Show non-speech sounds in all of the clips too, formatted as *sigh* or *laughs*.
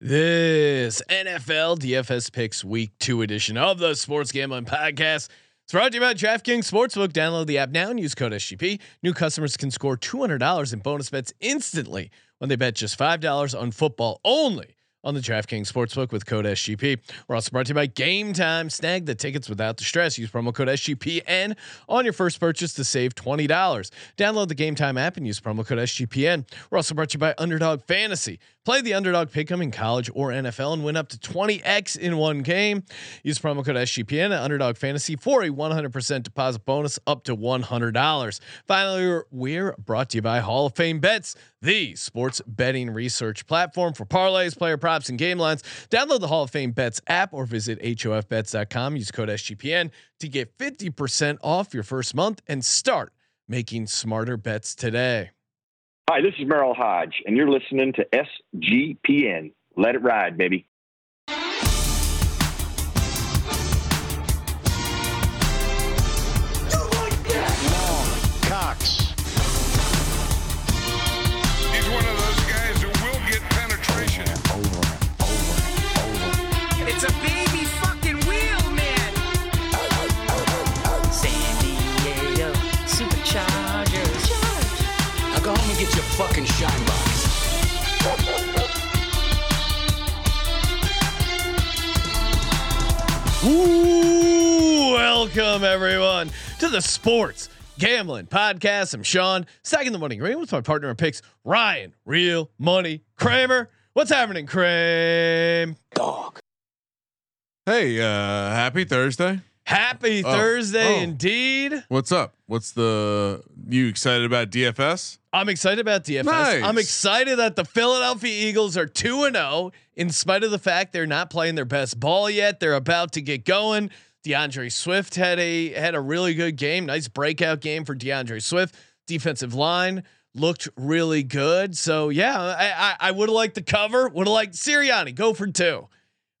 This NFL DFS picks week two edition of the Sports Gambling Podcast. It's brought to you by DraftKings Sportsbook. Download the app now and use code SGP. New customers can score $200 in bonus bets instantly when they bet just $5 on football only on the DraftKings Sportsbook with code SGP. We're also brought to you by Game Time. Snag the tickets without the stress. Use promo code SGPN on your first purchase to save $20. Download the Game Time app and use promo code SGPN. We're also brought to you by Underdog Fantasy. Play the Underdog Pick'em in college or NFL and win up to 20x in one game. Use promo code SGPN at Underdog Fantasy for a 100% deposit bonus up to $100. Finally, we're brought to you by Hall of Fame Bets, the sports betting research platform for parlays, player props, and game lines. Download the Hall of Fame Bets app or visit HOFBets.com. Use code SGPN to get 50% off your first month and start making smarter bets today. Hi, this is Merril Hoge, and you're listening to SGPN. Let it ride, baby. Welcome everyone to the Sports Gambling Podcast. I'm Sean, second the morning green with my partner in picks, Ryan, real money Kramer. What's happening, Kramer? Dog. Hey, uh, happy Thursday. Happy Oh, Thursday oh. indeed. What's up? What's the you excited about DFS? I'm excited about DFS. Nice. I'm excited that the Philadelphia Eagles are 2 and 0 in spite of the fact they're not playing their best ball yet. They're about to get going. DeAndre Swift had a had a really good game. Nice breakout game for DeAndre Swift. Defensive line looked really good. So yeah, I I, I would have liked the cover. Would have liked Sirianni go for two.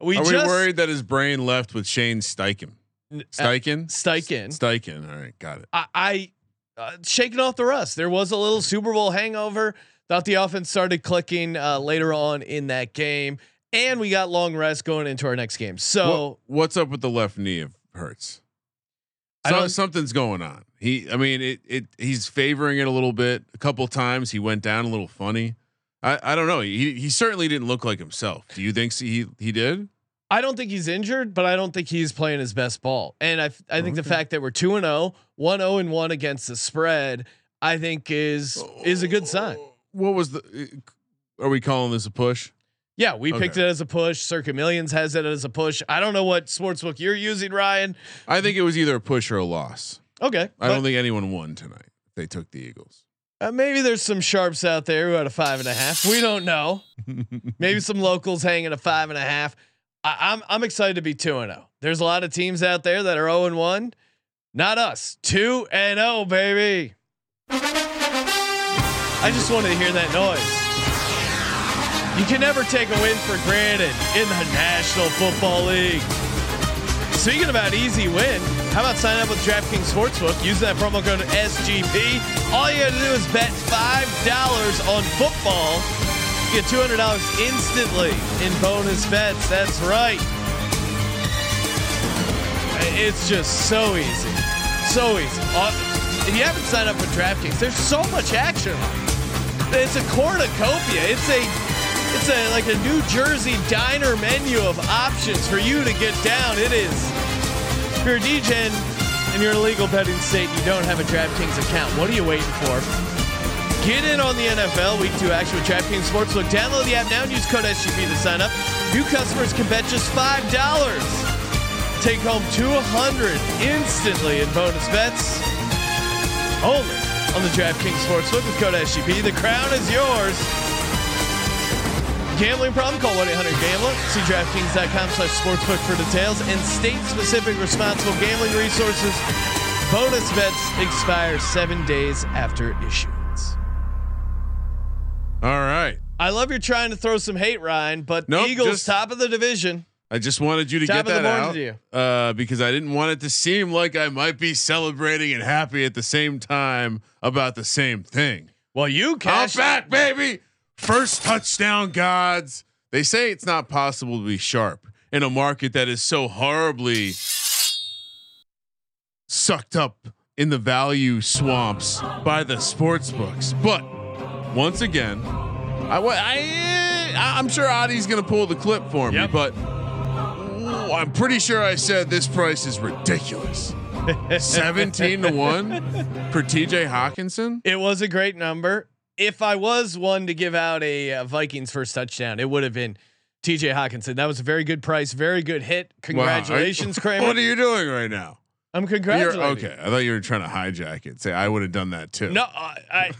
We Are just we worried that his brain left with Shane Steichen? Steichen? Steichen. Steichen. All right, got it. I, I uh, shaking off the rust. There was a little Super Bowl hangover. Thought the offense started clicking uh, later on in that game, and we got long rest going into our next game. So What- what's up with the left knee of Hurts? I So, don't- something's going on. He, I mean, it, it, he's favoring it a little bit. A couple times he went down a little funny. I, I don't know. He, he certainly didn't look like himself. Do you think he, he did? I don't think he's injured, but I don't think he's playing his best ball. And I, I think the fact that we're two and 0, 1 0 and one against the spread, I think is is a good sign. Oh, what was the? Uh, are we calling this a push? Yeah, we picked it as a push. Circa Millions has it as a push. I don't know what sportsbook you're using, Ryan. I think it was either a push or a loss. Okay, I don't think anyone won tonight. They took the Eagles. Uh, maybe there's some sharps out there who had a five and a half. We don't know. *laughs* maybe some locals hanging a five and a half. I, I'm I'm excited to be two and zero. There's a lot of teams out there that are zero and one. Not us. Two and zero, baby. I just wanted to hear that noise. You can never take a win for granted in the National Football League. Speaking about easy win, how about sign up with DraftKings Sportsbook? Use that promo code SGP. All you got to do is bet five dollars on football. Get two hundred dollars instantly in bonus bets. That's right. It's just so easy, so easy. If you haven't signed up for DraftKings, there's so much action. It's a cornucopia. It's a it's a like a New Jersey diner menu of options for you to get down. It is. If you're a DJ and you're in a legal betting state, and you don't have a DraftKings account. What are you waiting for? Get in on the NFL Week Two action with DraftKings Sportsbook. Download the app now and use code SGP to sign up. New customers can bet just five dollars. Take home two hundred instantly in bonus bets. Only on the DraftKings Sportsbook with code SGP. The crown is yours. Gambling problem? Call 1-800-GAMBLER. See DraftKings.com slash sportsbook for details and state-specific responsible gambling resources. Bonus bets expire seven days after issuance. All right. I love you're trying to throw some hate, Ryan, but Nope, Eagles just- top of the division. I just wanted you to Top get that out to you. uh, because I didn't want it to seem like I might be celebrating and happy at the same time about the same thing. Well, you I'm back, baby. First touchdown, gods. They say it's not possible to be sharp in a market that is so horribly sucked up in the value swamps by the sports books. But once again, I, I, I'm sure Adi's going to pull the clip for me, Yep. but ooh, I'm pretty sure I said this price is ridiculous. *laughs* 17 to 1 for TJ Hockenson? It was a great number. If I was one to give out a uh, Vikings first touchdown, it would have been T.J. Hockenson. That was a very good price, very good hit. Congratulations, Wow. *laughs* Kramer. What are you doing right now? I'm You're, congratulating. you. okay, I thought you were trying to hijack it. Say I would have done that too. No, I, I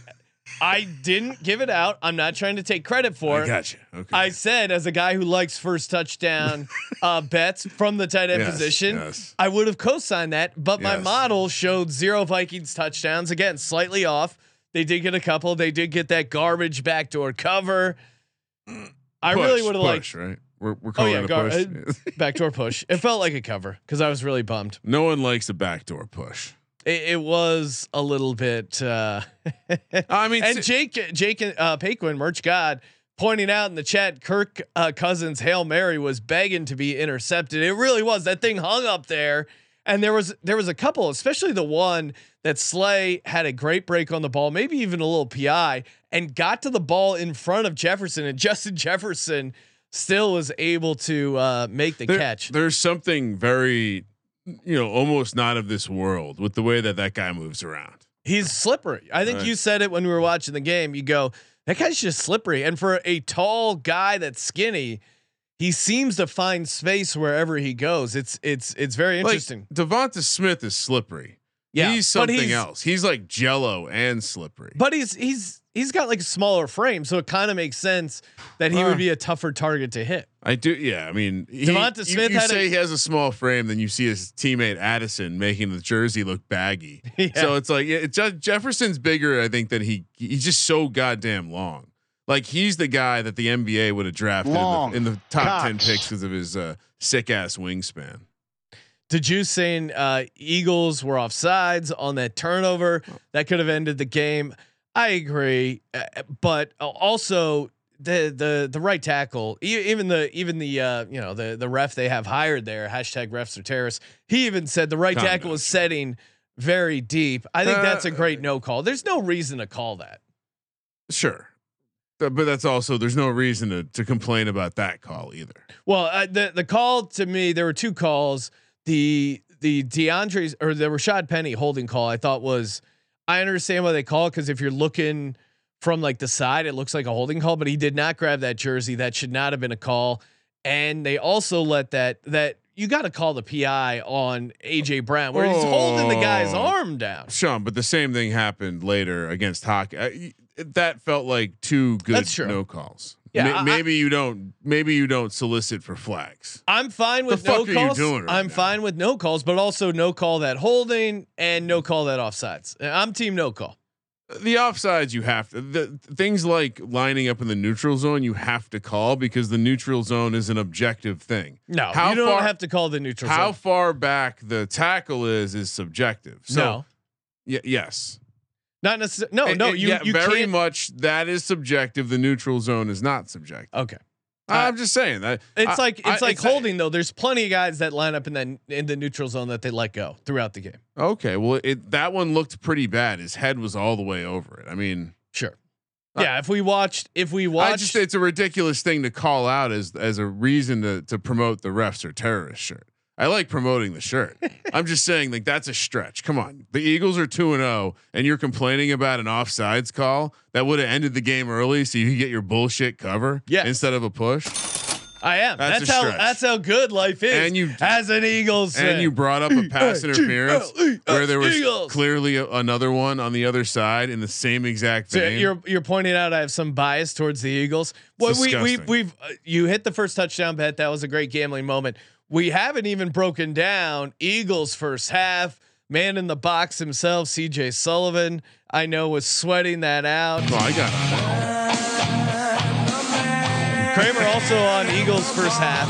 I didn't give it out. I'm not trying to take credit for I it. got you. Okay. I said, as a guy who likes first touchdown *laughs* uh, bets from the tight end Yes, position, yes. I would have co-signed that. But my model showed zero Vikings touchdowns. Again, slightly off. They did get a couple. They did get that garbage backdoor cover. I Push, really would have liked push, right. We're, we're Oh calling yeah, it a gar- push. uh, backdoor push. It felt like a cover because I was really bummed. *laughs* no one likes a backdoor push. It, it was a little bit. Uh, *laughs* I mean, and Jake, Jake, uh, Paquin, Merch God, pointing out in the chat, Kirk uh, Cousins hail mary was begging to be intercepted. It really was. That thing hung up there, and there was there was a couple, especially the one that Slay had a great break on the ball, maybe even a little pi, and got to the ball in front of Jefferson, and *laughs* Justin Jefferson still was able to uh, make the there- catch. There's something very, you know, almost not of this world with the way that that guy moves around. He's slippery. I think Right. you said it when we were watching the game. You go, that guy's just slippery. And for a tall guy that's skinny, he seems to find space wherever he goes. It's it's it's very interesting. Like DeVonta Smith is slippery. yeah, he's something he's- else. He's like Jello and slippery. But he's he's he's got like a smaller frame, so it kind of makes sense that he Uh. would be a tougher target to hit. I do. Yeah. I mean, he, DeVonta you- Smith You, had a- say he has a small frame, then you see his teammate Addison making the jersey look baggy. *laughs* Yeah. So it's like yeah, it's Jefferson's bigger, I think, than he. He's just so goddamn long. Like he's the guy that the NBA would have drafted Long in, the, in the top ten cocks. picks because of his uh, sick ass wingspan. Did you saying uh, Eagles were off sides on that turnover that could have ended the game? I agree, uh, but also the the the right tackle, e- even the even the uh, you know the the ref they have hired there hashtag refs are terrorists. He even said the right Calm tackle was setting very deep. I think that's a Uh, great no call. There's no reason to call that. Sure, Th- but that's also there's no reason to to complain about that call either. Well, uh, the the call to me, there were two calls. The the DeAndre's or the Rashad Penny holding call, I thought was. I understand why they call because if you're looking from like the side, it looks like a holding call. But he did not grab that jersey. That should not have been a call. And they also let that that you got to call the PI on AJ Brown where he's holding the guy's Oh. arm down. Sean, but the same thing happened later against hockey. I, that felt like two good no calls. Yeah, Ma- I- maybe you don't. Maybe you don't solicit for flags. I'm fine with The no fuck are you calls. doing right I'm now? fine with no calls, but also no call that holding and no call that offsides. I'm team no call. The offsides you have to. The things like lining up in the neutral zone you have to call because the neutral zone is an objective thing. No, How you don't far- have to call the neutral How zone. far back the tackle is is subjective. So no, y- yes. not necessarily. No, no, you yeah, you very much that is subjective. The neutral zone is not subjective. Okay, I'm just saying that it's I- like it's I- like holding though. There's plenty of guys that line up in that in the neutral zone that they let go throughout the game. Okay, well, it that one looked pretty bad. His head was all the way over it. I mean, Sure. Uh, yeah, if we watched, if we I watched, just it's a ridiculous thing to call out as as a reason to to promote the refs or terrorist shirt. I like promoting the shirt. I'm just saying like that's a stretch. Come on. The Eagles are 2 and 0 and you're complaining about an offsides call that would have ended the game early so you get your bullshit cover Yes. instead of a push. I am. That's That's, how stretch. that's how good life is. And you- as an Eagles fan. And you brought up a pass interference where there was Eagles. clearly a, another one on the other side in the same exact So vein. you're you're pointing out I have some bias towards the Eagles. Well, we we we've uh, you hit the first touchdown bet. That was a great gambling moment. We haven't even broken down Eagles first half. Man in the box himself, C.J. Sullivan. I know was sweating that out. oh, I got it. Kramer also on Eagles first half.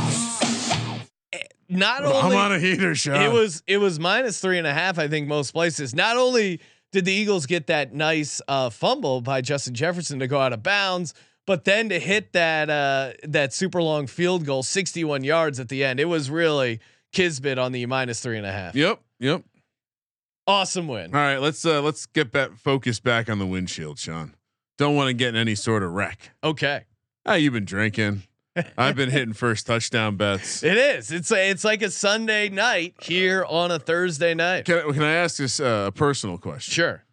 Not I'm only on a heater shot. it was it was minus three and a half. I think most places. Not only did the Eagles get that nice uh, fumble by Justin Jefferson to go out of bounds, but then to hit that uh, that super long field goal, 61 yards at the end, it was really Kisbit on the minus three and a half. Yep. Yep. Awesome win. All right, let's uh let's get that focus back on the windshield, Sean. Don't want to get in any sort of wreck. Okay. Ah, you've been drinking. I've been hitting first touchdown bets. *laughs* It is. It's a, it's like a Sunday night here on a Thursday night. Can, I- can I ask this uh, a personal question? Sure.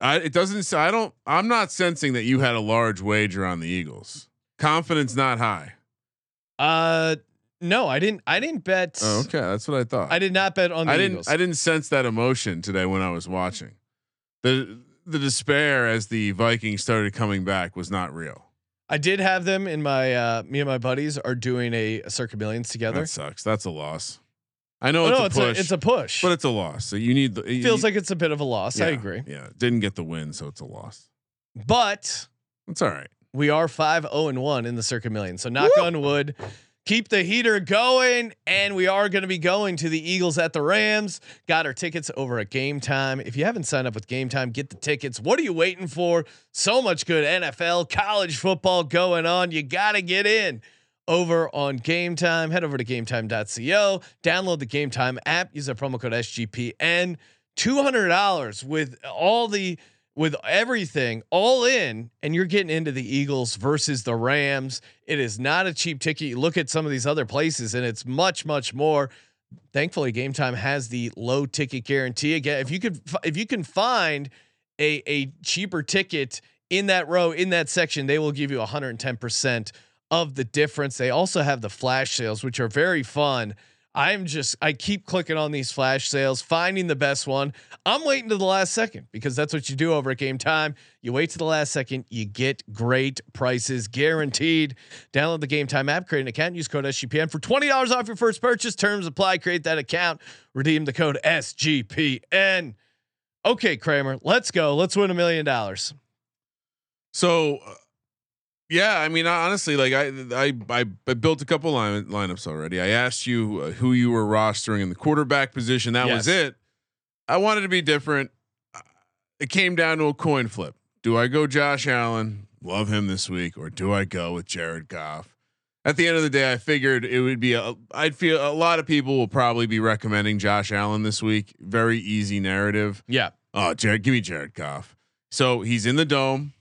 I, it doesn't. I don't. I'm not sensing that you had a large wager on the Eagles. Confidence not high. Uh, no, I didn't. I didn't bet. Oh, okay, that's what I thought. I did not bet on the I didn't. Eagles. I didn't sense that emotion today when I was watching. the The despair as the Vikings started coming back was not real. I did have them in my. Uh, me and my buddies are doing a, a Circa Millions together. That sucks. That's a loss. I know Oh, it's no, a it's push, a it's a push. but it's a loss. So you need the. it feels like it's a bit of a loss. I agree, Yeah, didn't get the win, so it's a loss. but It's all right. we are five zero and one in the Circa Millions. So knock on wood. Keep the heater going, and we are going to be going to the Eagles at the Rams. Got our tickets over at Game Time. If you haven't signed up with Game Time, get the tickets. What are you waiting for? So much good NFL, college football going on. You got to get in over on Game Time. Head over to gametime.co, download the Game Time app, use our promo code SGPN. $200 with all the with everything all in and you're getting into the Eagles versus the Rams. It is not a cheap ticket. You look at some of these other places and it's much much more. Thankfully Game Time has the low ticket guarantee again. If you could if you can find a a cheaper ticket in that row in that section, they will give you 110% of the difference. They also have the flash sales which are very fun. I'm just I keep clicking on these flash sales, finding the best one. I'm waiting to the last second because that's what you do over at Game Time. You wait to the last second, you get great prices guaranteed. Download the Game Time app, create an account, use code SGPN for twenty dollars off your first purchase. Terms apply. Create that account, redeem the code SGPN. Okay, Kramer, let's go. Let's win a million dollars. So, uh, yeah, I mean, honestly, like I, I, I, I built a couple line, lineups already. I asked you uh, who you were rostering in the quarterback position. That was it. I wanted to be different. It came down to a coin flip. Do I go Josh Allen? Love him this week, or do I go with Jared Goff? At the end of the day, I figured it would be. A, I'd feel a lot of people will probably be recommending Josh Allen this week. Very easy narrative. Yeah. Oh, Jared, give me Jared Goff. So he's in the dome.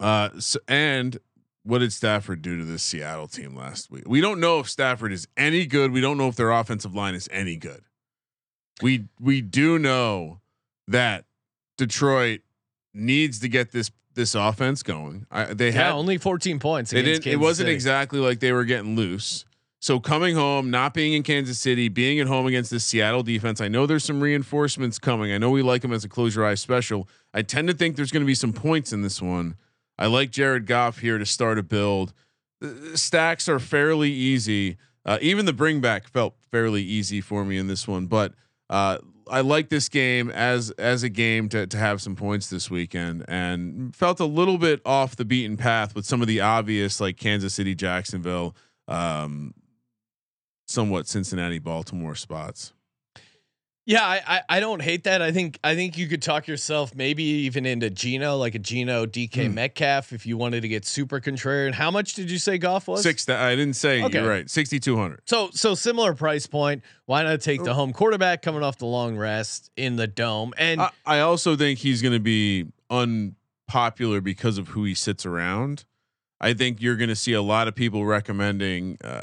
Uh, so, and what did Stafford do to this Seattle team last week? We don't know if Stafford is any good. We don't know if their offensive line is any good. We we do know that Detroit needs to get this this offense going. I, they Yeah, had only 14 points. they didn't. It wasn't City. exactly like they were getting loose. So coming home, not being in Kansas City, being at home against the Seattle defense, I know there's some reinforcements coming. I know we like them as a close your eyes special. I tend to think there's going to be some points in this one. I like Jared Goff here to start a build. The stacks are fairly easy. Uh, even the bring back felt fairly easy for me in this one, but uh, I like this game as as a game to to have some points this weekend, and felt a little bit off the beaten path with some of the obvious like Kansas City, Jacksonville, um, somewhat Cincinnati, Baltimore spots. Yeah, I, I I don't hate that. I think I think you could talk yourself maybe even into Geno, like a Geno DK Hmm. Metcalf, if you wanted to get super contrarian. How much did you say Goff was? Six. I didn't say Okay. you're right. Sixty two hundred. So so similar price point. Why not take the home quarterback coming off the long rest in the dome? And I, I also think he's going to be unpopular because of who he sits around. I think you're going to see a lot of people recommending uh,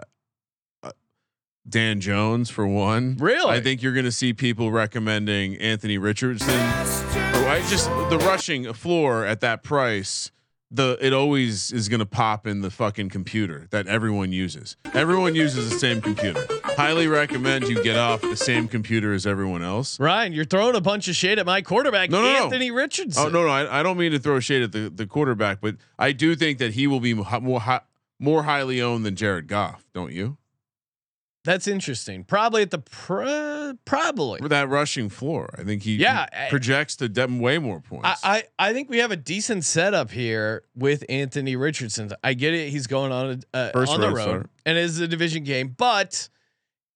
Dan Jones for one. Really? I think you're going to see people recommending Anthony Richardson. Oh, I just the rushing floor at that price. The it always is going to pop in the fucking computer that everyone uses. Everyone uses the same computer. Highly recommend you get off the same computer as everyone else. Ryan, you're throwing a bunch of shade at my quarterback, No, no, no. Anthony Richardson. Oh no, no, I, I don't mean to throw shade at the, the quarterback, but I do think that he will be more more highly owned than Jared Goff. Don't you? That's interesting. Probably at the pr- probably. For that rushing floor, I think he Yeah, he projects to dem- way more points. I, I I think we have a decent setup here with Anthony Richardson. I get it; he's going on a, uh, on the road road, and it is a division game, but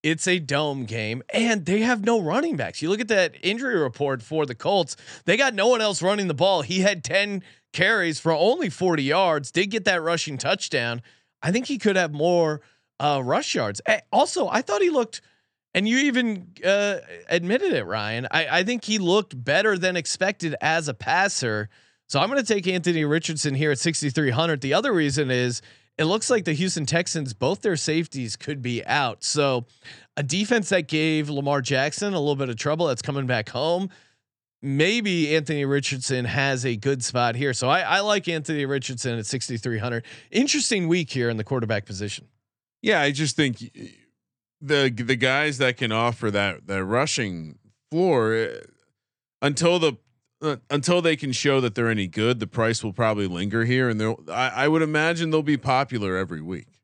it's a dome game, and they have no running backs. You look at that injury report for the Colts; they got no one else running the ball. He had ten carries for only 40 yards. Did get that rushing touchdown. I think he could have more uh, rush yards. Also, I thought he looked, and you even uh, admitted it, Ryan. I, I think he looked better than expected as a passer. So I'm going to take Anthony Richardson here at 6,300. The other reason is it looks like the Houston Texans, both their safeties could be out. So a defense that gave Lamar Jackson a little bit of trouble that's coming back home. Maybe Anthony Richardson has a good spot here. So I, I like Anthony Richardson at 6,300. Interesting week here in the quarterback position. Yeah, I just think the the guys that can offer that that rushing floor eh, until the uh, until they can show that they're any good, the price will probably linger here, and they'll. I, I would imagine they'll be popular every week.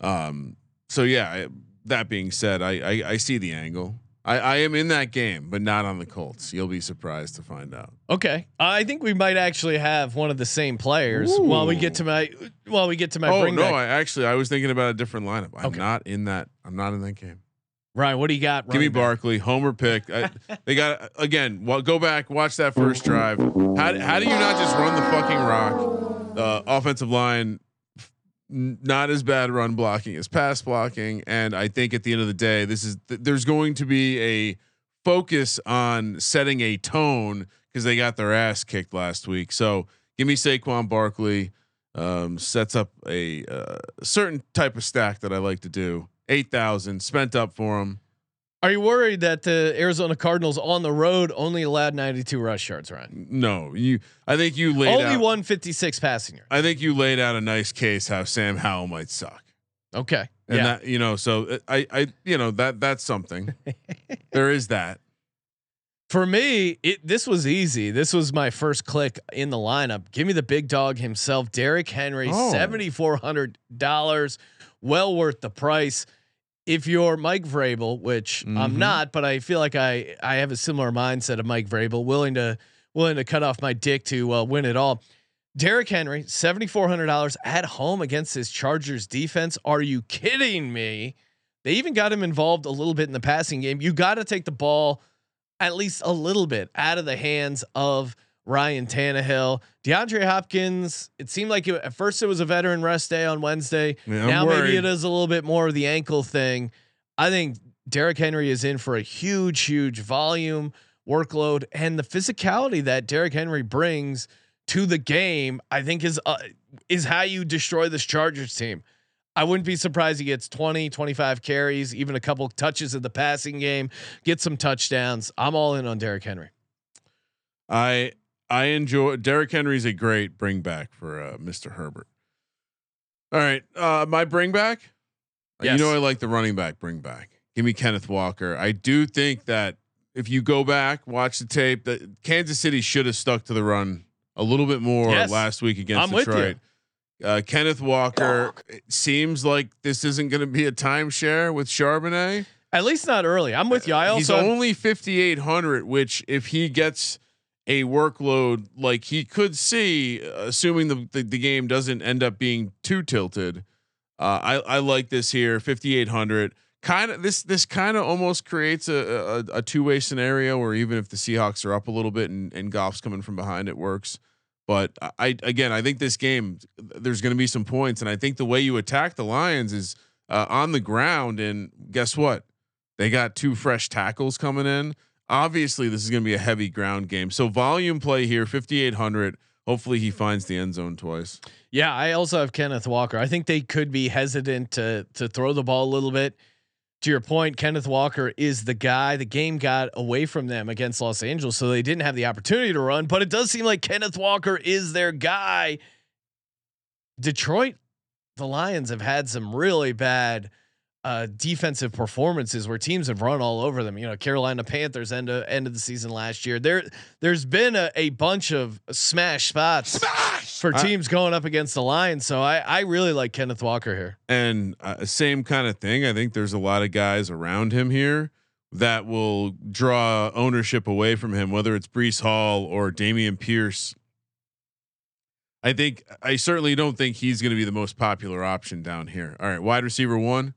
Um. So yeah. I, that being said, I, I I see the angle. I I am in that game, but not on the Colts. You'll be surprised to find out. Okay, I think we might actually have one of the same players while we get to my while we get to my oh no! back. I actually I was thinking about a different lineup. I'm Okay. not in that. I'm not in that game. Ryan, what do you got? Give me back? Barkley, Homer pick. I, they got again. Well, go back, watch that first drive. How how do you not just run the fucking rock? Uh, offensive line, not as bad run blocking as pass blocking, and I think at the end of the day, this is th- there's going to be a focus on setting a tone because they got their ass kicked last week. So give me Saquon Barkley. Um, sets up a uh, certain type of stack that I like to do. Eight thousand spent up for him. Are you worried that the Arizona Cardinals on the road only allowed 92 rush yards, Ryan? No, you. I think you laid Only out. 156 passing yards. I think you laid out a nice case how Sam Howell might suck, Okay. and yeah. that you know. So uh, I, I, you know that that's something. *laughs* there is that. For me, it this was easy. This was my first click in the lineup. Give me the big dog himself, Derrick Henry, Oh. seventy four hundred dollars, well worth the price. If you're Mike Vrabel, which I'm Mhm. not, but I feel like I I have a similar mindset of Mike Vrabel, willing to willing to cut off my dick to uh, win it all. Derrick Henry, seventy four hundred dollars at home against his Chargers defense. Are you kidding me? They even got him involved a little bit in the passing game. You got to take the ball at least a little bit out of the hands of Ryan Tannehill. DeAndre Hopkins, it seemed like it, at first it was a veteran rest day on Wednesday. Yeah, now maybe it is a little bit more of the ankle thing. I think Derrick Henry is in for a huge, huge volume workload, and the physicality that Derrick Henry brings to the game, I think is uh, is how you destroy this Chargers team. I wouldn't be surprised he gets 20, 25 carries, even a couple touches in the passing game, get some touchdowns. I'm all in on Derrick Henry. I I enjoy Derrick Henry's a great bring back for uh, Mr. Herbert. All right, uh, my bring back. Yes. You know I like the running back bring back. Give me Kenneth Walker. I do think that if you go back, watch the tape, that Kansas City should have stuck to the run a little bit more Yes. last week against I'm. Detroit. Uh, Kenneth Walker. It seems like this isn't going to be a timeshare with Charbonnet. At least not early. I'm with you. I He's also only 5800 which if he gets a workload like he could see assuming the, the, the game doesn't end up being too tilted. Uh, I, I like this here 5800 kind of this this kind of almost creates a, a, a two-way scenario where even if the Seahawks are up a little bit and, and Goff's coming from behind it works. But I again I think this game there's going to be some points and I think the way you attack the Lions is uh, on the ground and guess what? They got two fresh tackles coming in. Obviously, this is going to be a heavy ground game. So volume play here, 5800. Hopefully, he finds the end zone twice. Yeah, I also have Kenneth Walker. I think they could be hesitant to to throw the ball a little bit. To your point, Kenneth Walker is the guy. The game got away from them against Los Angeles, so they didn't have the opportunity to run. But it does seem like Kenneth Walker is their guy. Detroit, the Lions have had some really bad uh, defensive performances where teams have run all over them. You know, Carolina Panthers end of end of the season last year. There, there's been a, a bunch of smash spots for I- teams going up against the Lions. So I, I really like Kenneth Walker here. And uh, same kind of thing. I think there's a lot of guys around him here that will draw ownership away from him, whether it's Breece Hall or Dameon Pierce. I think I certainly don't think he's going to be the most popular option down here. All right, wide receiver one.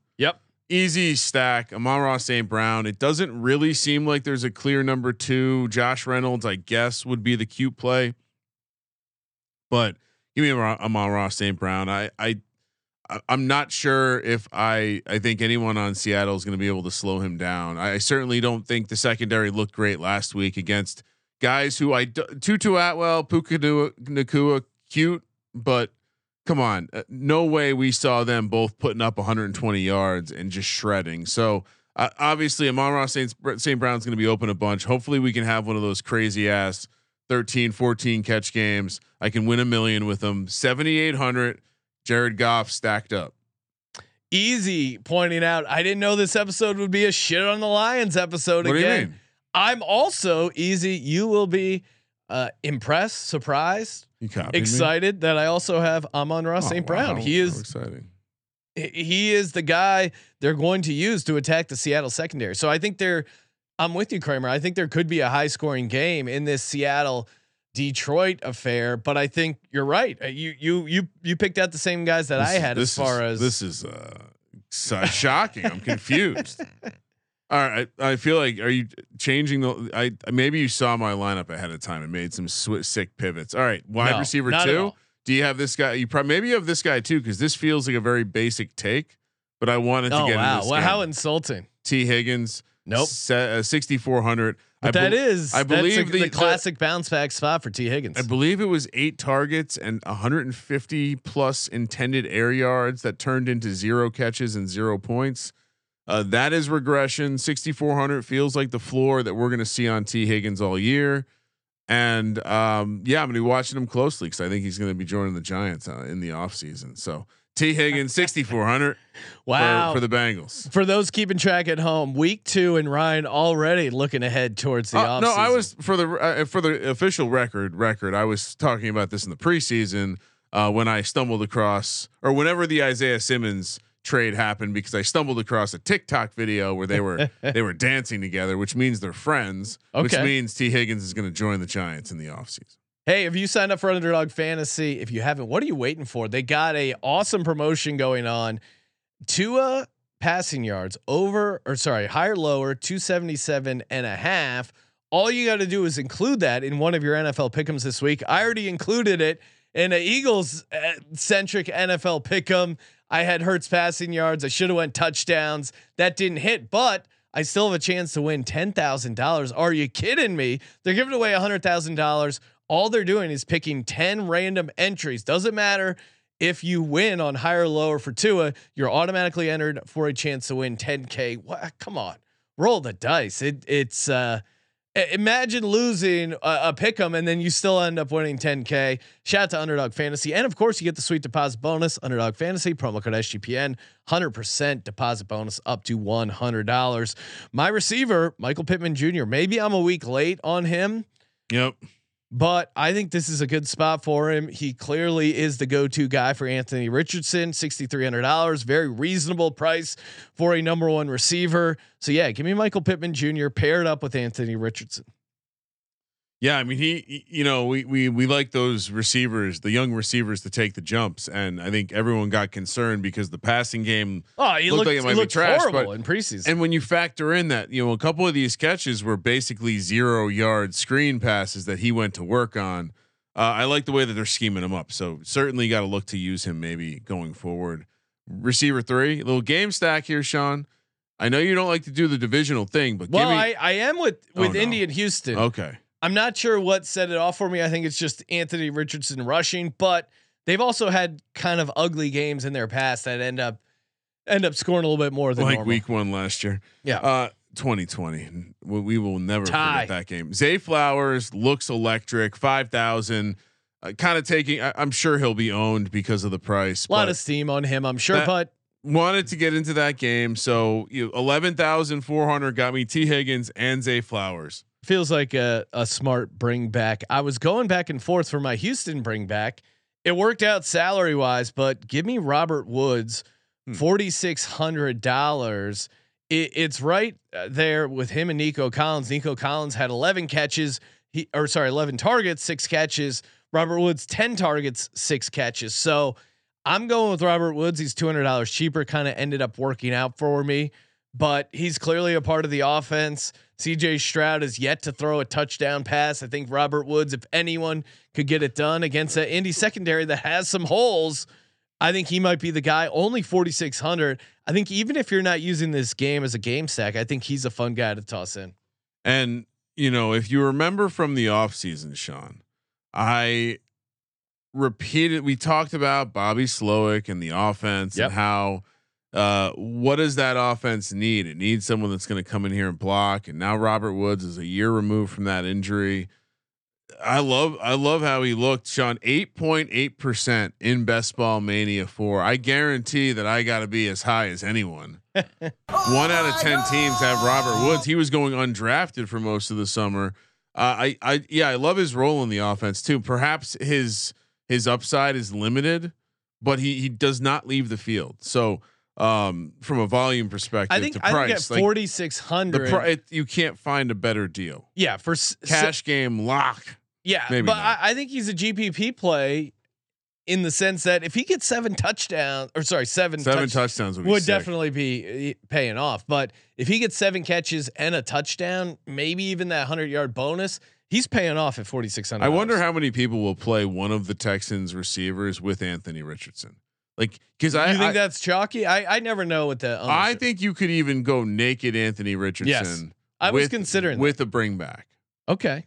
Easy stack. Amon-Ra St. Brown. It doesn't really seem like there's a clear number two. Josh Reynolds, I guess, would be the cute play. But give me Amon-Ra St. Brown. I I I'm not sure if I I think anyone on Seattle is going to be able to slow him down. I, I certainly don't think the secondary looked great last week against guys who I Tutu Atwell, Puka Nacua, cute, but come on, uh, no way we saw them both putting up 120 yards and just shredding. So uh, obviously, Amon-Ra St. St. Brown's going to be open a bunch. Hopefully, we can have one of those crazy ass 13, 14 catch games. I can win a million with them. 7,800. Jared Goff stacked up. Easy pointing out, I didn't know this episode would be a shit on the Lions episode What do you again. mean? I'm also easy. You will be uh, impressed, surprised, Copied me? excited that I also have Amon-Ra Oh, St. Brown. wow. He is exciting. he is the guy they're going to use to attack the Seattle secondary. So I think they're I'm with you, Kramer. I think there could be a high scoring game in this Seattle Detroit affair, but I think you're right. Uh, You you you you picked out the same guys that This I had as far is, as this is uh, so shocking. I'm confused. *laughs* All right, I feel like are you changing the? I maybe you saw my lineup ahead of time and made some sw- sick pivots. All right, wide No, receiver two. Do you have this guy? You probably maybe you have this guy too because this feels like a very basic take, but I wanted to Oh get. wow! Well, how insulting! Tee Higgins? Nope. Se- uh, 6400. But that is I believe a- the- the, classic bounce back spot for Tee Higgins. I believe it was eight targets and 150 plus intended air yards that turned into zero catches and zero points. Uh, that is regression. 6,400 feels like the floor that we're going to see on Tee Higgins all year. And um, yeah, I'm going to be watching him closely because I think he's going to be joining the Giants uh, in the offseason. So Tee Higgins, 6,400 *laughs* wow! for, for the Bengals. For those keeping track at home, week two and Ryan already looking ahead towards the Uh, off. no, I was for the uh, for the official record. Record. I was talking about this in the preseason uh, when I stumbled across, or whenever the Isaiah Simmons trade happened, because I stumbled across a TikTok video where they were *laughs* they were dancing together, which means they're friends. Which means Tee Higgins is going to join the Giants in the offseason. Hey, if you signed up for Underdog Fantasy, if you haven't, what are you waiting for? They got a awesome promotion going on. Tua passing yards over or sorry, higher lower 277 and a half. All you got to do is include that in one of your NFL pickums this week. I already included it in an Eagles uh, centric NFL pick'em. I had Hurts passing yards. I should have went touchdowns. That didn't hit, but I still have a chance to win ten thousand dollars. Are you kidding me? They're giving away hundred thousand dollars. All they're doing is picking ten random entries. Doesn't matter if you win on higher or lower for Tua, you're automatically entered for a chance to win 10k. What? Come on, roll the dice. It it's uh, imagine losing a, a pick 'em and then you still end up winning 10k. Shout out to Underdog Fantasy, and of course you get the sweet deposit bonus. Underdog Fantasy promo code SGPN, 100% deposit bonus up to $100. My receiver, Michael Pittman Jr. Maybe I'm a week late on him Yep. But I think this is a good spot for him. He clearly is the go-to guy for Anthony Richardson, sixty-three hundred dollars, very reasonable price for a number one receiver. So yeah, give me Michael Pittman Jr. paired up with Anthony Richardson. Yeah, I mean he, he- you know, we we we like those receivers, the young receivers to take the jumps, and I think everyone got concerned because the passing game Oh, he Looked looked, like it might be trash, horrible but- in preseason. And when you factor in that, you know, a couple of these catches were basically zero yard screen passes that he went to work on. Uh, I like the way that they're scheming him up. So certainly got to look to use him maybe going forward. Receiver three, little game stack here, Sean. I know you don't like to do the divisional thing, but well, give me. I, I am with Oh, with no. Indy and Houston. okay. I'm not sure what set it off for me. I think it's just Anthony Richardson rushing, but they've also had kind of ugly games in their past that end up end up scoring a little bit more than Like normal. week one last year. Yeah. Uh, 2020. We, will never Tie. forget that game. Zay Flowers looks electric. 5,000. Uh, kind of taking, I, I'm sure he'll be owned because of the price. a lot of steam on him, I'm sure, but wanted to get into that game. So you eleven thousand four hundred got me Tee Higgins and Zay Flowers. Feels like a, a smart bring back. I was going back and forth for my Houston bring back. It worked out salary wise, but give me Robert Woods, Hmm. forty six hundred dollars. It, it's right uh, there with him and Nico Collins. Nico Collins had eleven catches. He or sorry, eleven targets, six catches. Robert Woods ten targets, six catches. So I'm going with Robert Woods. He's two hundred dollars cheaper. Kind of ended up working out for me. but he's clearly a part of the offense. CJ Stroud is yet to throw a touchdown pass. I think Robert Woods, if anyone could get it done against an Indy secondary that has some holes, I think he might be the guy. Only 4,600. I think even if you're not using this game as a game stack, I think he's a fun guy to toss in. And you know, if you remember from the offseason, Sean, I repeated we talked about Bobby Slowik and the offense Yep. and how uh what does that offense need? It needs someone that's going to come in here and block. And now Robert Woods is a year removed from that injury. I love I love how he looked, Sean. Eight point eight percent in Best Ball Mania four. I guarantee that I got to be as high as anyone. *laughs* One out of ten teams have Robert Woods. He was going undrafted for most of the summer. Uh, I I yeah, I love his role in the offense too. Perhaps his his upside is limited, but he he does not leave the field. So um, from a volume perspective, I think to I think price, at 4,600. the pri- it, you can't find a better deal. yeah, for s- Cash game lock. Yeah, Maybe but. I, I think he's a GPP play in the sense that if he gets seven touchdowns, or sorry, seven Seven touch- touchdowns would, be would definitely be uh, paying off. But if he gets seven catches and a touchdown, maybe even that hundred yard bonus, he's paying off at forty six hundred. I wonder how many people will play one of the Texans receivers with Anthony Richardson. Like, because I you think I, that's chalky. I I never know what the. I think you could even go naked Anthony Richardson. Yes, I was with- considering with a bring back. okay,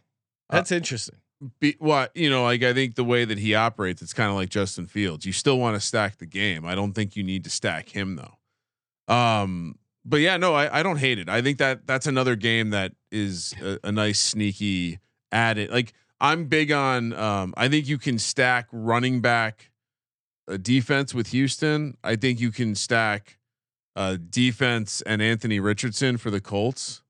Uh, that's interesting. Be, what you know, like I think the way that he operates, it's kind of like Justin Fields. You still want to stack the game. I don't think you need to stack him though. Um, but yeah, no, I, I don't hate it. I think that that's another game that is a, a nice sneaky added. Like I'm big on. Um, I think you can stack running back, uh, defense with Houston. I think you can stack, uh, defense and Anthony Richardson for the Colts,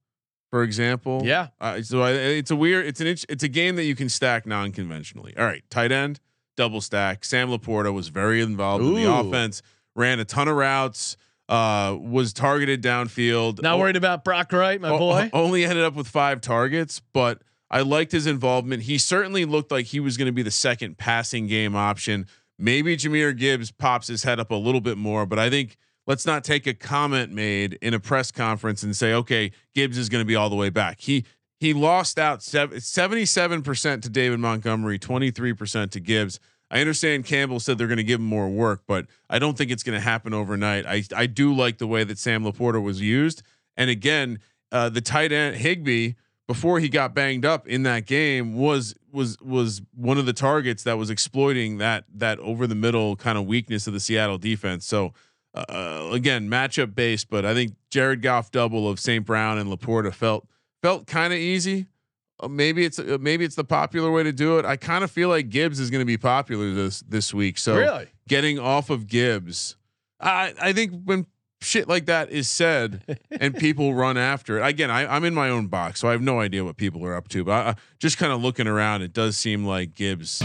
for example. Yeah, Uh, so I, it's a weird. It's an. It's a game that you can stack non-conventionally. All right, tight end, double stack. Sam LaPorta was very involved in the offense. Ran a ton of routes. Uh, was targeted downfield. not O- worried about Brock Wright, my o- boy. Only ended up with five targets, but I liked his involvement. He certainly looked like he was going to be the second passing game option. Maybe Jahmyr Gibbs pops his head up a little bit more, but I think let's not take a comment made in a press conference and say, okay, Gibbs is going to be all the way back. He he lost out seventy seven percent to David Montgomery, twenty three percent to Gibbs. I understand Campbell said they're going to give him more work, but I don't think it's going to happen overnight. I I do like the way that Sam LaPorta was used, and again, uh, the tight end Higbee before he got banged up in that game was was was one of the targets that was exploiting that that over the middle kind of weakness of the Seattle defense. So uh, again, matchup based, but I think Jared Goff double of St. Brown and LaPorta felt felt kind of easy. Uh, maybe it's uh, maybe it's the popular way to do it. I kind of feel like Gibbs is going to be popular this this week. So really? getting off of Gibbs, I I think when shit like that is said and *laughs* people run after it. Again, I, I'm in my own box, so I have no idea what people are up to. But I, just kind of looking around, it does seem like Gibbs.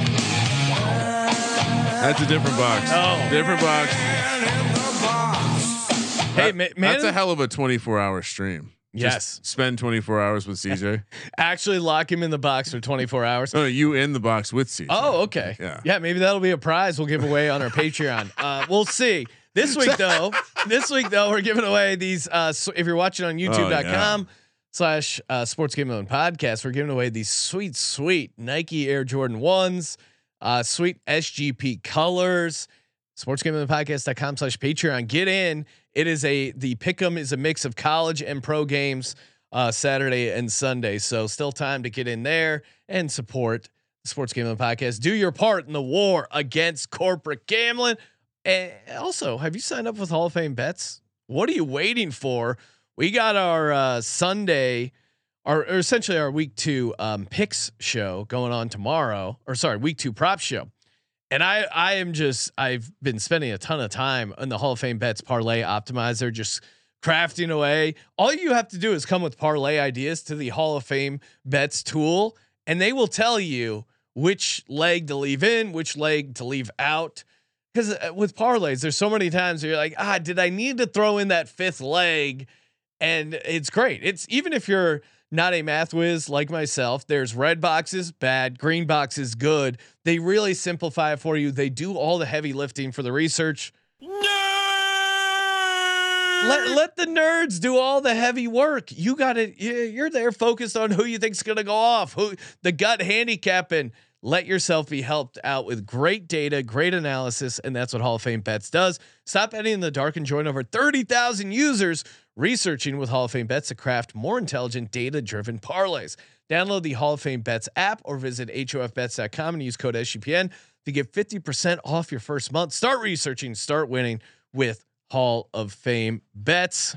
That's a different box. Oh. different box. Hey, That- man, that's a hell of a 24 hour stream. Just Yes. spend 24 hours with CJ. *laughs* actually lock him in the box for 24 hours. no, no, you in the box with CJ. Oh, okay. Yeah. Yeah, maybe that'll be a prize we'll give away on our Patreon. Uh, we'll see. This week *laughs* though, this week though, we're giving away these. Uh, so if you're watching on YouTube.com slash uh, Sports Gambling Podcast, we're giving away these sweet, sweet Nike Air Jordan ones, uh, sweet SGP colors. SportsGamblingPodcast.com slash Patreon. Get in. It is a the pick'em is a mix of college and pro games uh, Saturday and Sunday. So still time to get in there and support the Sports Gambling Podcast. Do your part in the war against corporate gambling. And also, have you signed up with Hall of Fame bets? What are you waiting for? We got our uh, Sunday, our or essentially our week two um, picks show going on tomorrow, or sorry, week two prop show. And I, I am just, I've been spending a ton of time in the Hall of Fame bets parlay optimizer, just crafting away. All you have to do is come with parlay ideas to the Hall of Fame bets tool, and they will tell you which leg to leave in, which leg to leave out. Because with parlays, there's so many times where you're like, ah, did I need to throw in that fifth leg? And it's great. It's even if you're not a math whiz like myself, there's red boxes, bad, green boxes, good. They really simplify it for you. They do all the heavy lifting for the research. let let the nerds do all the heavy work. You got it. You're there focused on who you think's going to go off, who the gut handicapping. Let yourself be helped out with great data, great analysis, and that's what Hall of Fame Bets does. Stop betting in the dark and join over 30,000 users researching with Hall of Fame Bets to craft more intelligent, data-driven parlays. Download the Hall of Fame Bets app or visit hofbets.com and use code SGPN to get 50% off your first month. Start researching, start winning with Hall of Fame Bets.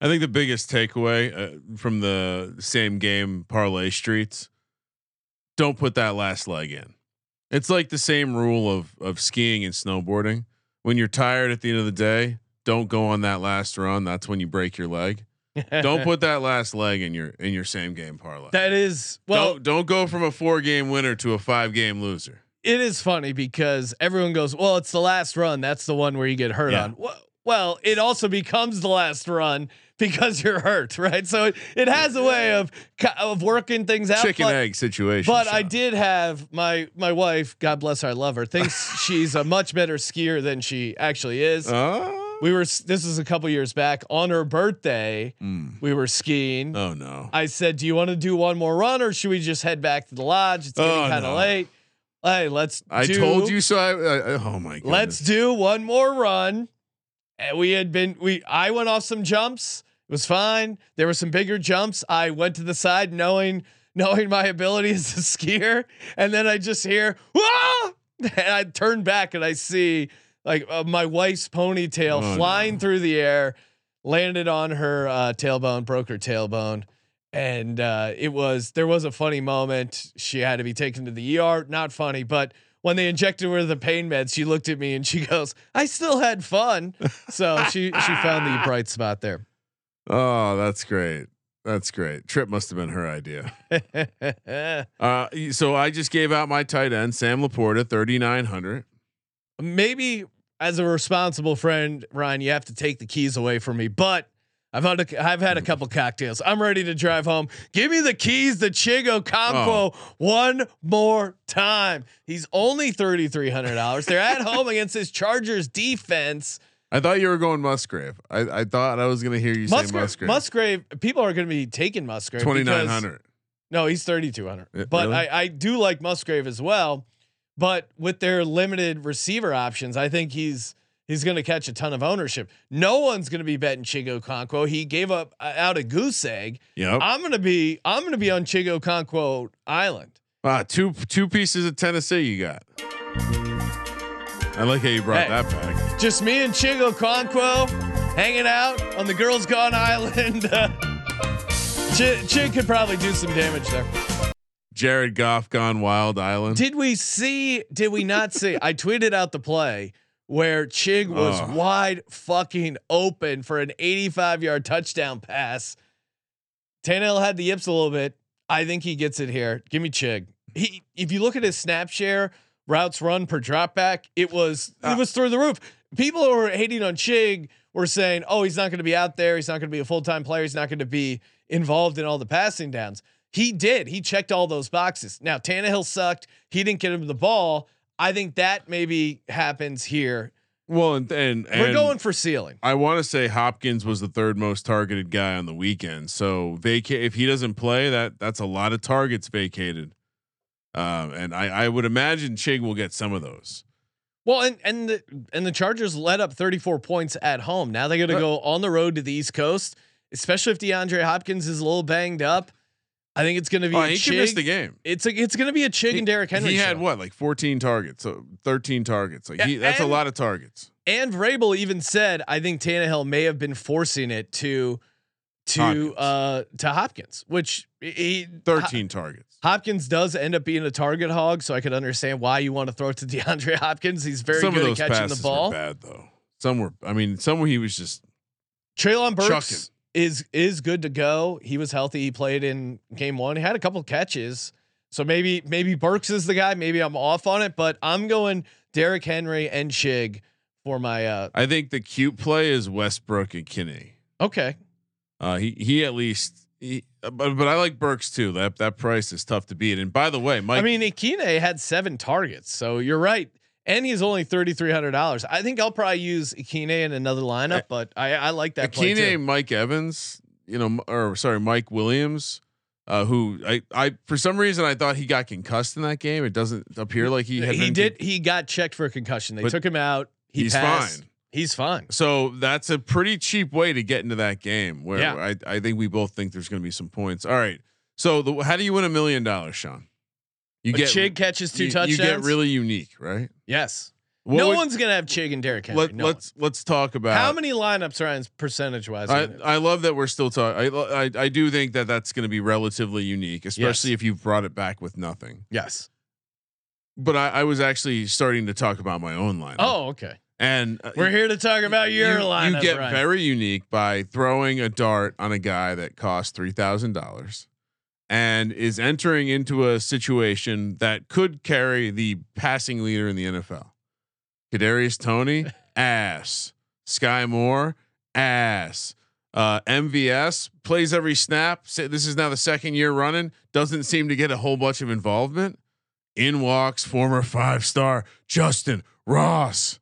I think the biggest takeaway uh, from the same game parlay streets: don't put that last leg in. It's like the same rule of of skiing and snowboarding. When you're tired at the end of the day, don't go on that last run. That's when you break your leg. don't *laughs* put that last leg in your in your same game parlay. That is well, don't, don't go from a four game winner to a five game loser. it is funny because everyone goes, "Well, it's the last run. That's the one where you get hurt Yeah. on." Well, well, it also becomes the last run because you're hurt, right? So it, it has a way of of working things out. Chicken but- egg situation. But I did have my my wife, God bless her, I love her, thinks *laughs* she's a much better skier than she actually is. Oh. we were this is a couple years back on her birthday. Mm. We were skiing. Oh no. I said, "Do you want to do one more run, or should we just head back to the lodge? It's getting Oh, kind of no. late." Hey, let's. I do- told you so. I, I oh my god. Let's do one more run. And we had been we I went off some jumps. It was fine. There were some bigger jumps. I went to the side knowing knowing my ability as a skier, and then I just hear Wah! and I turn back and I see like uh, my wife's ponytail Oh, flying no. through the air, landed on her uh, tailbone, broke her tailbone. And uh, it was there was a funny moment. She had to be taken to the ER. Not funny, but when they injected her with the pain meds, she looked at me and she goes, "I still had fun." So she she found the bright spot there. Oh, that's great. That's great. Trip must have been her idea. *laughs* Uh, so I just gave out my tight end, Sam LaPorta, thirty nine hundred. Maybe as a responsible friend, Ryan, you have to take the keys away from me, but. I've had a, I've had a couple cocktails. I'm ready to drive home. Give me the keys to Chig Okonkwo one more time. He's only thirty three hundred dollars. They're at home against this Chargers defense. I thought you were going Musgrave. I, I thought I was going to hear you say Musgrave, Musgrave. Musgrave, people are going to be taking Musgrave. Twenty nine hundred. No, he's thirty two hundred. Yeah, But really? I, I do like Musgrave as well. But with their limited receiver options, I think he's he's going to catch a ton of ownership. No one's going to be betting Chig Okonkwo. He gave up uh, out a goose egg. Yep. I'm going to be I'm going to be on Chig Okonkwo Island. Ah, two two pieces of Tennessee you got. I like how you brought Hey. that back. Just me and Chig Okonkwo hanging out on the Girls Gone Island. *laughs* Uh, Chig, Chig could probably do some damage there. Jared Goff gone wild island. Did we see? Did we not see? I tweeted out the play where Chig was Oh. wide fucking open for an 85 yard touchdown pass. Tannehill had the yips a little bit. I think he gets it here. Give me Chig. He, if you look at his snap share, routes run per drop back, it was Ah. it was through the roof. People who were hating on Chig were saying, "Oh, he's not going to be out there. He's not going to be a full time player. He's not going to be involved in all the passing downs." He did. He checked all those boxes. Now Tannehill sucked. He didn't get him the ball. I think that maybe happens here. well, and and, and We're going for ceiling. I want to say Hopkins was the third most targeted guy on the weekend. So vacate if he doesn't play, that that's a lot of targets vacated. Um, and I, I would imagine Chig will get some of those. Well, and and the and the Chargers led up 34 points at home. Now they got to go on the road to the East Coast, especially if DeAndre Hopkins is a little banged up. I think it's going to be Oh, a he could miss the game. It's a, it's going to be a Chig and Derrick Henry. He had show. what, like 14 targets, so 13 targets. Like Yeah, he, that's a lot of targets. And Vrabel even said, I think Tannehill may have been forcing it to to Hopkins. uh to Hopkins, which he 13 targets. Hopkins does end up being a target hog, so I could understand why you want to throw it to *laughs* DeAndre Hopkins. He's very Some good at catching the ball. were bad though. Some were. I mean, some where he was just Treylon Burks Chucking. is is good to go. He was healthy. He played in game one. He had a couple catches. So maybe maybe Burks is the guy. Maybe I'm off on it, but I'm going Derrick Henry and Chig for my uh I think the cute play is Westbrook and Kinney. okay. Uh, he he at least. He, but but I like Burks too. That that price is tough to beat. And by the way, Mike, I mean, Ikhine had seven targets, so you're right. and he's only thirty three hundred dollars. I think I'll probably use Ikhine in another lineup, but I, I like that. Ikhine. Mike Evans, you know, or sorry, Mike Williams, uh, who I, I for some reason I thought he got concussed in that game. It doesn't appear like he had He did. He got checked for a concussion. They took him out. He he's passed. fine. He's fine. So that's a pretty cheap way to get into that game. Where Yeah. I, I think we both think there's going to be some points. All right. So the, how do you win a million dollars, Sean? You A Chig catches two you, touchdowns. You get really unique, right? yes. What no would- one's gonna have Chig and Derrick Henry. Let, no let's let's talk about How many lineups Ryan's percentage wise? I, I love that we're still talking. I, I I do think that that's going to be relatively unique, especially Yes. if you've brought it back with nothing. yes. But I, I was actually starting to talk about my own lineup. Oh, okay. And uh, We're here to talk about your you, lineup. You get Ryan. very unique by throwing a dart on a guy that costs three thousand dollars, and is entering into a situation that could carry the passing leader in the NFL. Kadarius Toney, *laughs* ass. Skyy Moore, ass. Uh, MVS plays every snap. This is now the second year running. Doesn't seem to get a whole bunch of involvement. In walks former five star Justyn Ross.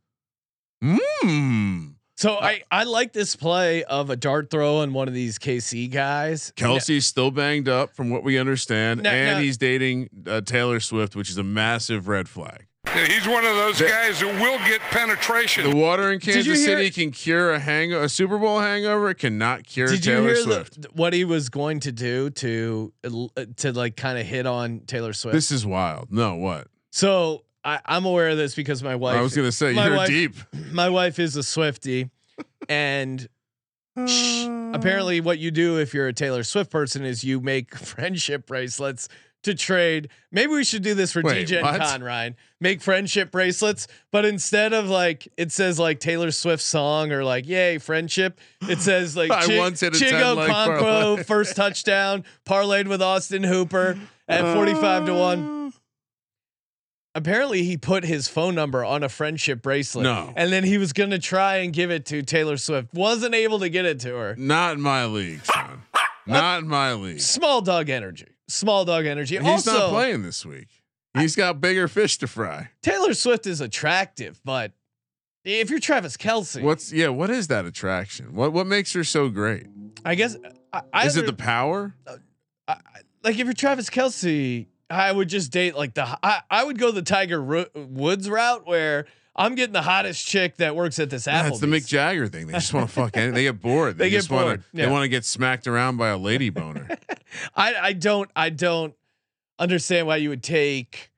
Mmm. So I I like this play of a dart throw on one of these KC guys. Kelce's still banged up from what we understand, No, and no. he's dating uh, Taylor Swift, which is a massive red flag. He's one of those guys that will get penetration. The water in you Kansas hear- City can cure a hang a Super Bowl hangover. It cannot cure Did you Taylor hear Swift. the, what he was going to do to uh, to like kind of hit on Taylor Swift? this is wild. No, what? so I, I'm aware of this because my wife. I was gonna say you're wife- deep. my wife is a Swifty, and sh- uh. apparently, what you do if you're a Taylor Swift person is you make *laughs* friendship bracelets to trade. Maybe we should do this for Wait, DJ what? and Con Ryan. Make friendship bracelets, but instead of like it says like Taylor Swift song or like yay friendship, it says like *laughs* I Chi- once hit Chigo 10 Conquo parlay. first touchdown parlayed with Austin Hooper at 45 to 1. Apparently he put his phone number on a friendship bracelet. No. And then he was going to try and give it to Taylor Swift. Wasn't able to get it to her. Not in my league, Sean. *laughs* Not in my league. Small dog energy. Small dog energy. He's also, not playing this week. He's got bigger fish to fry. Taylor Swift is attractive, but if you're Travis Kelce, What's yeah? What is that attraction? What what makes her so great? I guess I, Is it the power? Uh, I, like if you're Travis Kelce, I would just date like the I, I would go the Tiger Ro- Woods route where I'm getting the hottest chick that works at this Yeah, Applebee's. it's the Mick Jagger thing. They just want to *laughs* fuck. They get bored. They get just wanna- bored, They want to get smacked around by a lady boner. *laughs* I I don't I don't understand why you would take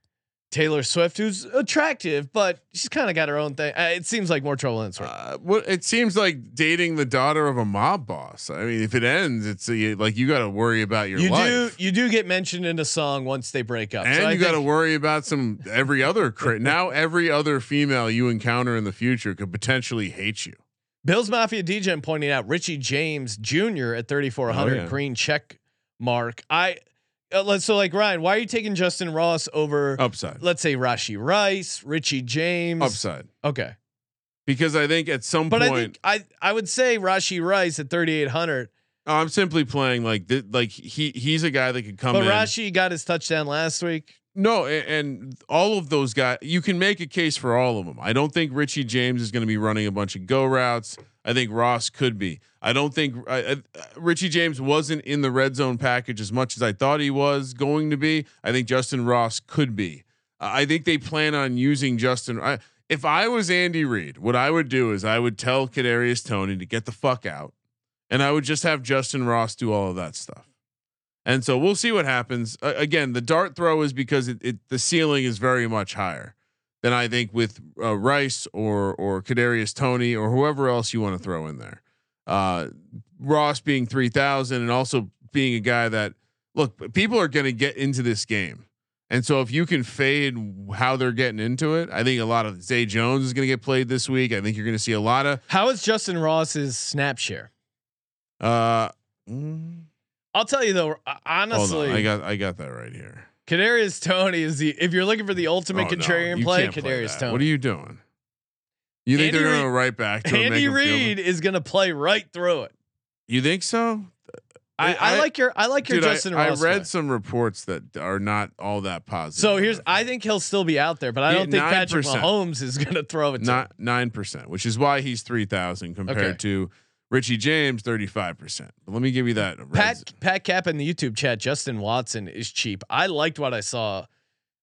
Taylor Swift, who's attractive, but she's kind of got her own thing. Uh, it seems like more trouble than uh, it seems like dating the daughter of a mob boss. I mean, if it ends, it's a, like you got to worry about your you life. do you do get mentioned in a song once they break up, and So you got to worry about some every other cra- now every other female you encounter in the future could potentially hate you. Bills Mafia DJ pointing out Richie James Jr. at 3400 Oh, yeah. green check mark. I uh, Uh, so like Ryan, why are you taking Justyn Ross over? Upside, Let's say Rashee Rice, Richie James. upside, Okay, because I think at some but I think I I would say Rashee Rice at 3800. I'm simply playing like th- like he he's a guy that could come But in. Rashee got his touchdown last week. No, a- and all of those guys, you can make a case for all of them. I don't think Richie James is going to be running a bunch of go routes. I think Ross could be. I don't think uh, uh, Richie James wasn't in the red zone package as much as I thought he was going to be. I think Justyn Ross could be. I think they plan on using Justin. I, if I was Andy Reid, what I would do is I would tell Kadarius Toney to get the fuck out, and I would just have Justyn Ross do all of that stuff. And so we'll see what happens. Uh, again, the dart throw is because it, it the ceiling is very much higher than I think with uh, Rice or or Kadarius Toney or whoever else you want to throw in there. Uh, Ross being three thousand and also being a guy that look people are going to get into this game. And so if you can fade how they're getting into it, I think a lot of Zay Jones is going to get played this week. I think you're going to see a lot of How is Justyn Ross's snap share? uh mm, I'll tell you though, honestly, I got I got that right here. Kadarius Toney is the if you're looking for the ultimate Oh, contrarian you play, Kadarius. Toney. What are you doing? You think Andy they're going to go right back to Andy Reid is going to play right through it. You think so? I, I, I- like your I like your Dude, I, Justin I Ross. read play. some reports that are not all that positive. So here's. I think he'll still be out there, but I don't think Patrick 9%. Mahomes is going to throw it. To not nine percent, which is why he's three thousand compared Okay. to Richie James thirty five percent. But let me give you that. Pat Pat Cap in the YouTube chat. Justin Watson is cheap. I liked what I saw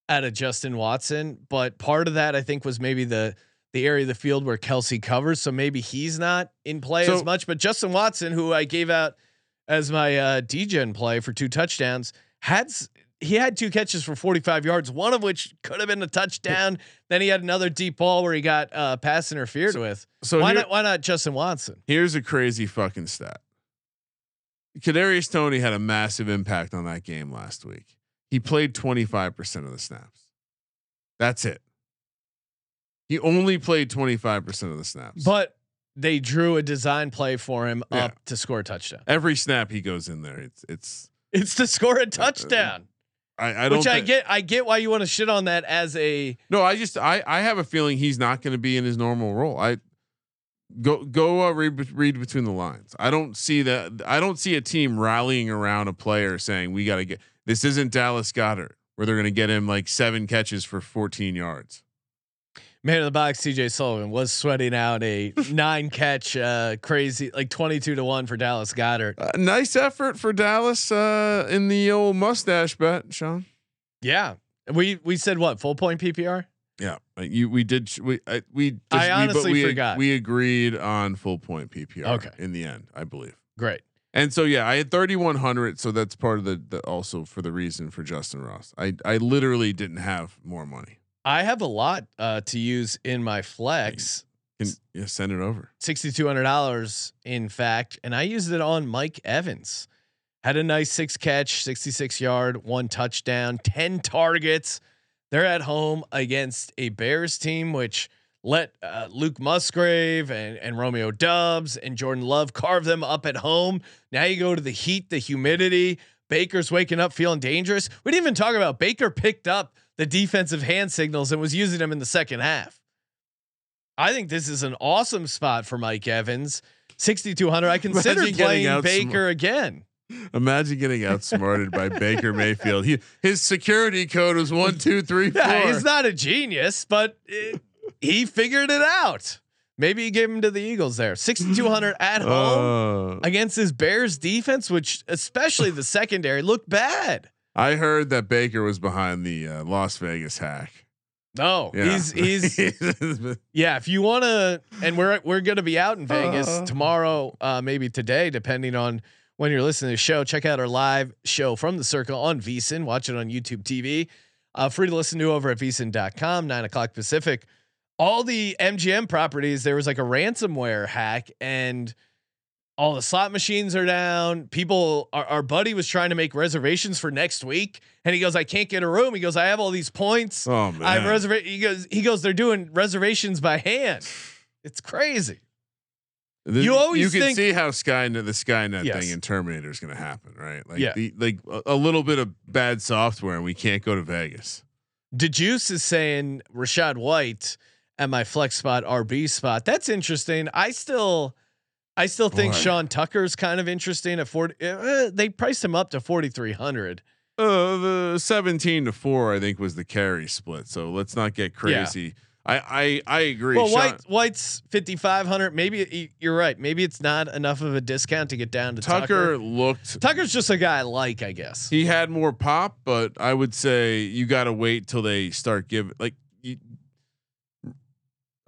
out of Justin Watson, but part of that I think was maybe the the area of the field where Kelce covers, so maybe he's not in play So- as much. But Justin Watson, who I gave out as my uh, DGen play for two touchdowns, had he had two catches for 45 yards, one of which could have been a touchdown. then he had another deep ball where he got uh, pass interfered with. so why here- not? Why not Justin Watson? Here's a crazy fucking stat. Kadarius Toney had a massive impact on that game last week. He played 25% of the snaps. That's it. He only played 25% of the snaps. But they drew a design play for him Yeah. up to score a touchdown. every snap he goes in there, it's it's It's to score a touchdown, I, I don't which I thi- get. I get why you want to shit on that as a. No, I just I I have a feeling he's not going to be in his normal role. I go go uh, read read between the lines. I don't see that. I don't see a team rallying around a player saying we got to get this. Isn't Dallas Goedert where they're going to get him like seven catches for 14 yards. Man of the box, CJ Sullivan was sweating out a *laughs* nine catch, uh, crazy like twenty two to one for Dallas Goedert. Uh, nice effort for Dallas uh, in the old mustache bet, Sean. Yeah, we we said what full point PPR. Yeah, uh, you we did we I, we just, I we, honestly but we, forgot. we agreed on full point PPR. Okay. in the end, I believe. Great. And so yeah, I had 3100, so that's part of the, the also for the reason for Justyn Ross. I I literally didn't have more money. I have a lot uh, to use in my flex. Can yeah, send it over. sixty two hundred dollars, in fact, and I used it on Mike Evans. Had a nice six catch, sixty six yard, one touchdown, ten targets. They're at home against a Bears team which let uh, Luke Musgrave and and Romeo Doubs and Jordan Love carve them up at home. Now you go to the heat, the humidity. Baker's waking up feeling dangerous. We didn't even talk about Baker picked up the defensive hand signals and was using them in the second half. I think this is an awesome spot for Mike Evans. 6,200. I *laughs* getting playing Baker again. Imagine getting outsmarted by Baker Mayfield. He his security code was one two three four. *laughs* Yeah, he's not a genius, but it, he figured it out. Maybe he gave him to the Eagles there. 6,200 at home Uh, against his Bears defense, which especially the secondary looked bad. I heard that Baker was behind the uh, Las Vegas hack. No, Yeah. he's he's *laughs* yeah. If you want to, and we're we're gonna be out in Vegas Uh. tomorrow, uh, maybe today, depending on when you're listening to the show. Check out our live show from the Circle on VSiN. Watch it on YouTube TV. Uh, free to listen to over at VSiN.com. Nine o'clock Pacific. All the MGM properties, there was like a ransomware hack, and all the slot machines are down. People, our, our buddy was trying to make reservations for next week, and he goes, "I can't get a room." He goes, "I have all these points." oh man, I've reserved. He goes. He goes. They're doing reservations by hand. It's crazy. The- You always you can think- see how Skynet the Skynet Yes. thing in Terminator is going to happen, right? Like Yeah. the like a, a little bit of bad software, and we can't go to Vegas. DeJuice is saying Rachaad White at my flex spot RB spot. That's interesting. I still, I still think Boy. Sean Tucker's kind of interesting at forty. Uh, they priced him up to forty three hundred. Uh, the seventeen to four, I think, was the carry split. So let's not get crazy. I I I agree. Well, Sean- White White's fifty five hundred. Maybe you're right. Maybe it's not enough of a discount to get down to Tucker, Tucker. looked. Tucker's just a guy I like, I guess. he had more pop, but I would say you got to wait till they start giving like.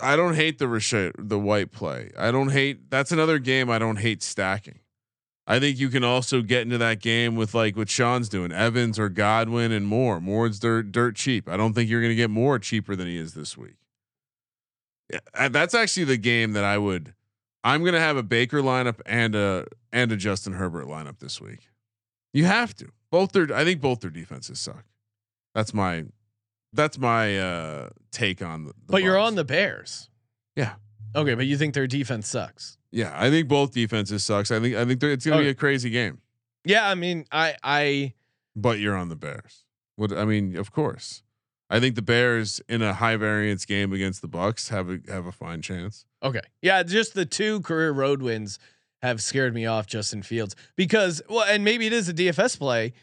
I don't hate the the white play. I don't hate. That's another game I don't hate stacking. I think you can also get into that game with like what Sean's doing, Evans or Godwin and Moore. Moore's dirt dirt cheap. I don't think you're going to get more cheaper than he is this week. Yeah, uh, that's actually the game that I would. I'm going to have a Baker lineup and a and a Justin Herbert lineup this week. You have to. Both their I think both their defenses suck. That's my that's my uh take on the, the but you're on the Bears. Yeah. Okay, but you think their defense sucks? Yeah, I think both defenses sucks. I think I think it's going to Okay. be a crazy game. Yeah, I mean, I I But you're on the Bears. What I mean, of course. I think the Bears in a high variance game against the Bucks have a have a fine chance. okay. Yeah, just the two career road wins have scared me off Justin Fields because well, and maybe it is a DFS play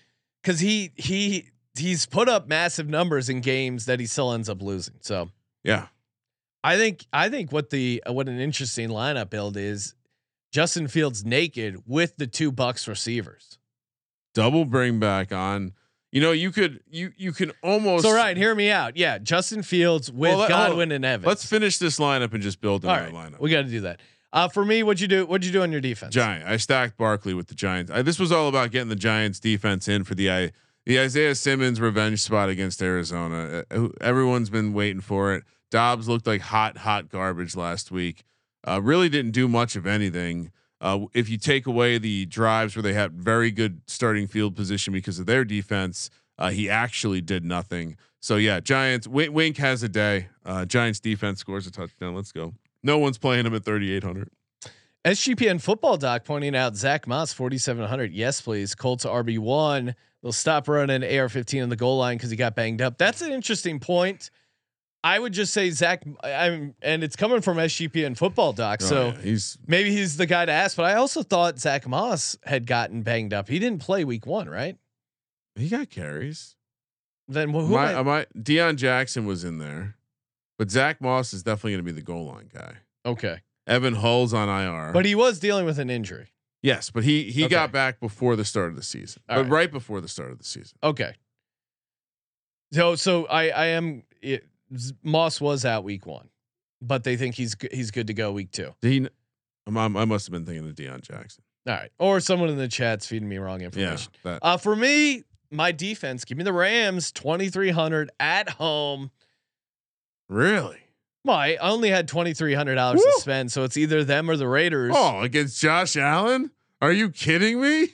because he he he's put up massive numbers in games that he still ends up losing. So Yeah. I think I think what the uh, what an interesting lineup build is Justin Fields naked with the two Bucks receivers. Double bring back on. You know, you could you you can almost So right, hear me out. Yeah, Justin Fields with Well, let-. Godwin and Evans. Let's finish this lineup and just build another right, lineup. we got to do that. Uh, for me, what'd you do? What'd you do on your defense? Giant. I stacked Barkley with the Giants. I, this was all about getting the Giants defense in for the I, the Isaiah Simmons revenge spot against Arizona. Uh, everyone's been waiting for it. Dobbs looked like hot, hot garbage last week. Uh, really didn't do much of anything. Uh, if you take away the drives where they had very good starting field position because of their defense, uh, he actually did nothing. So yeah, Giants. Wink, Wink has a day. Uh, Giants defense scores a touchdown. Let's go. No one's playing him at 3,800. SGPN football doc pointing out Zach Moss 4700. Yes, please. Colts RB one. They'll stop running AR 15 on the goal line because he got banged up. That's an interesting point. I would just say Zach. I'm and it's coming from SGPN football doc. Oh, so yeah, he's maybe he's the guy to ask. But I also thought Zach Moss had gotten banged up. He didn't play week one, right? he got carries. Then who? my, am I- uh, my Deon Jackson was in there, but Zach Moss is definitely going to be the goal line guy. okay, Evan Hull's on IR, but he was dealing with an injury. Yes, but he he Okay. got back before the start of the season, All but right. right. before the start of the season. Okay. So so I I am it, Moss was out week one, but they think he's he's good to go week two. Did he? I'm- I'm- I must have been thinking of Deon Jackson. All right, or someone in the chat's feeding me wrong information. that Uh, for me, my defense, give me the Rams twenty three hundred at home. really. Well, I only had twenty three hundred dollars to spend, so it's either them or the Raiders. Oh, against Josh Allen? Are you kidding me?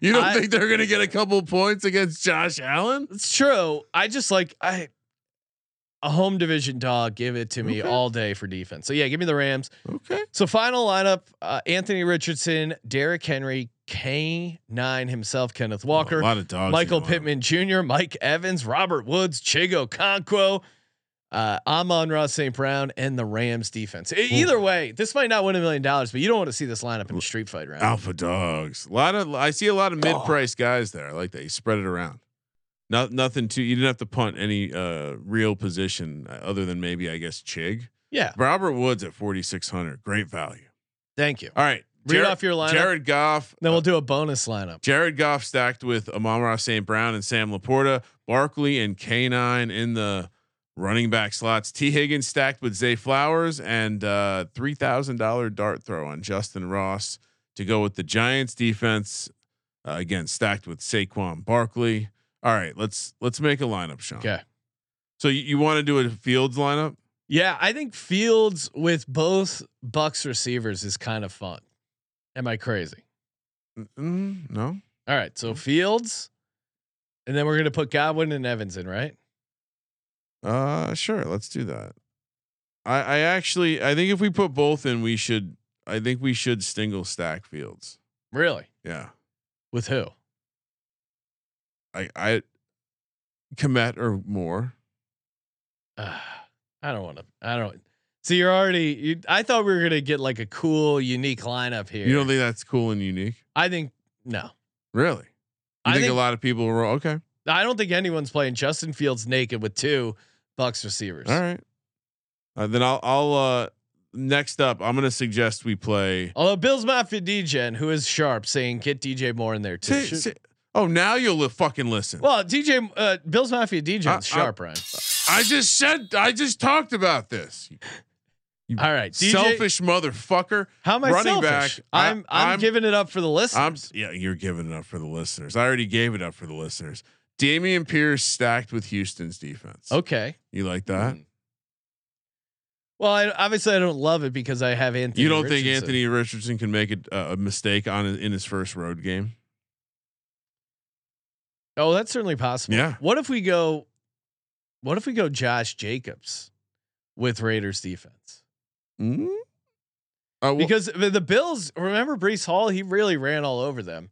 You don't I- think they're going to get a couple points against Josh Allen? It's true. I just like I a home division dog. Give it to me Okay. all day for defense. So yeah, give me the Rams. Okay. So final lineup: uh, Anthony Richardson, Derrick Henry, K nine himself, Kenneth Walker, a lot of dogs. Michael in the lineup. Pittman Jr., Mike Evans, Robert Woods, Chig Okonkwo, uh, Amon-Ra St. Brown, and the Rams defense. Either way, this might not win a million dollars, but you don't want to see this lineup in a street fight round. Alpha dogs. A lot of I see a lot of mid price guys there. I like that. You spread it around. Not nothing too. You didn't have to punt any uh real position uh, other than maybe I guess Chig. Yeah, Robert Woods at forty six hundred. Great value. thank you. All right. Read Jared- off your lineup. Jared Goff. Then we'll uh, do a bonus lineup. Jared Goff stacked with Amon-Ra St. Brown and Sam LaPorta, Barkley and K9 in the running back slots. Tee Higgins stacked with Zay Flowers and uh, three thousand dollar dart throw on Justyn Ross to go with the Giants defense. Uh, again, stacked with Saquon Barkley. All right, let's let's make a lineup, Sean. Okay. So you, you want to do a Fields lineup? Yeah, I think Fields with both Bucks receivers is kind of fun. Am I crazy? Mm, no. All right, so Fields, and then we're gonna put Godwin and Evans in, right? Uh, sure. Let's do that. I I actually I think if we put both in, we should. I think we should single stack Fields. Really? Yeah. With who? I I Kmet or Moore. Uh, I don't want to. I don't. See, you're already. You, I thought we were gonna get like a cool, unique lineup here. You don't think that's cool and unique? I think no. Really? You I think, think a lot of people were okay? I don't think anyone's playing Justin Fields naked with two Bucks receivers. All right. Uh, then I'll I'll uh next up I'm gonna suggest we play. Although Bill's Mafia DJ, who is sharp, saying get DJ Moore in there too. Say- Should- say- oh, now you'll li- fucking listen. well, DJ, uh, Bill's Mafia DJ is sharp, Ryan. I just said I just talked about this. You All right, DJ, selfish motherfucker. How am I running selfish? back, I- I'm, I'm I'm- giving it up for the I'm listeners. yeah, you're giving it up for the listeners. I already gave it up for the listeners. Dameon Pierce stacked with Houston's defense. okay. You like that? Mm. Well, I, obviously I don't love it because I have Anthony. You don't think Anthony Richardson can make a, a mistake on in his first road game? Oh, that's certainly possible. Yeah. What if we go? What if we go Josh Jacobs with Raiders defense? Mm-hmm. Uh, well, Because the, the Bills, remember Breece Hall? He really ran all over them.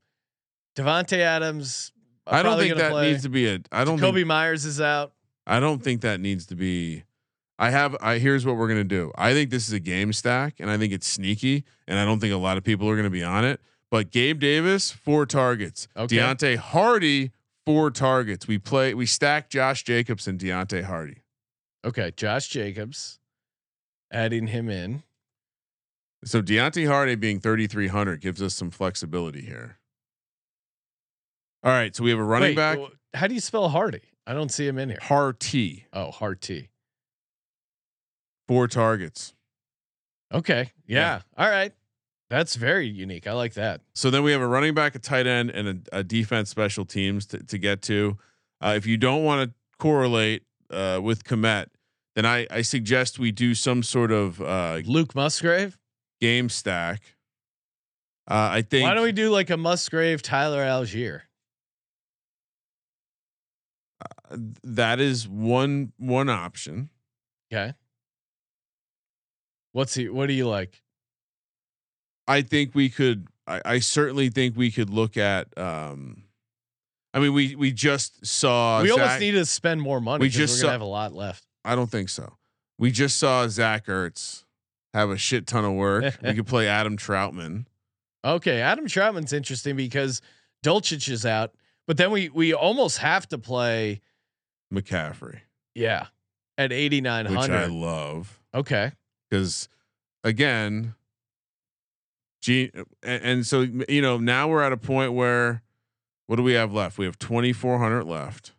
Davante Adams. I don't think that play. needs to be a. I don't. Kobe Meyers is out. I don't think that needs to be I have. I here's what we're gonna do. I think this is a game stack, and I think it's sneaky, and I don't think a lot of people are gonna be on it. But Gabe Davis, four targets. Okay. Deonte Harty, four targets. We play. We stack Josh Jacobs and Deonte Harty. Okay, Josh Jacobs, adding him in. So Deonte Harty being 3,300 gives us some flexibility here. All right, so we have a running Wait, back, How do you spell Hardy? I don't see him in here. Harty, Oh, Hard T. four targets. Okay. Yeah. Yeah. All right. That's very unique. I like that. So then we have a running back, a tight end, and a, a defense special teams to, to get to. Uh, if you don't want to correlate uh, with Kmet, then I, I suggest we do some sort of uh, Luke Musgrave. game stack. Uh, I think Why don't we do like a Musgrave Tyler Allgeier? That is one one option. Okay. What's he? What do you like? I think we could. I, I certainly think we could look at. Um, I mean, we we just saw. we almost Zach- need to spend more money. We just we're saw- have a lot left. I don't think so. We just saw Zach Ertz have a shit ton of work. we could play Adam Trautman. Okay, Adam Trautman's interesting because Dulcich is out, but then we we almost have to play. McCaffrey, Yeah, at 8,900. which I love Okay. because again, G and, and so you know now we're at a point where what do we have left? We have twenty four hundred left.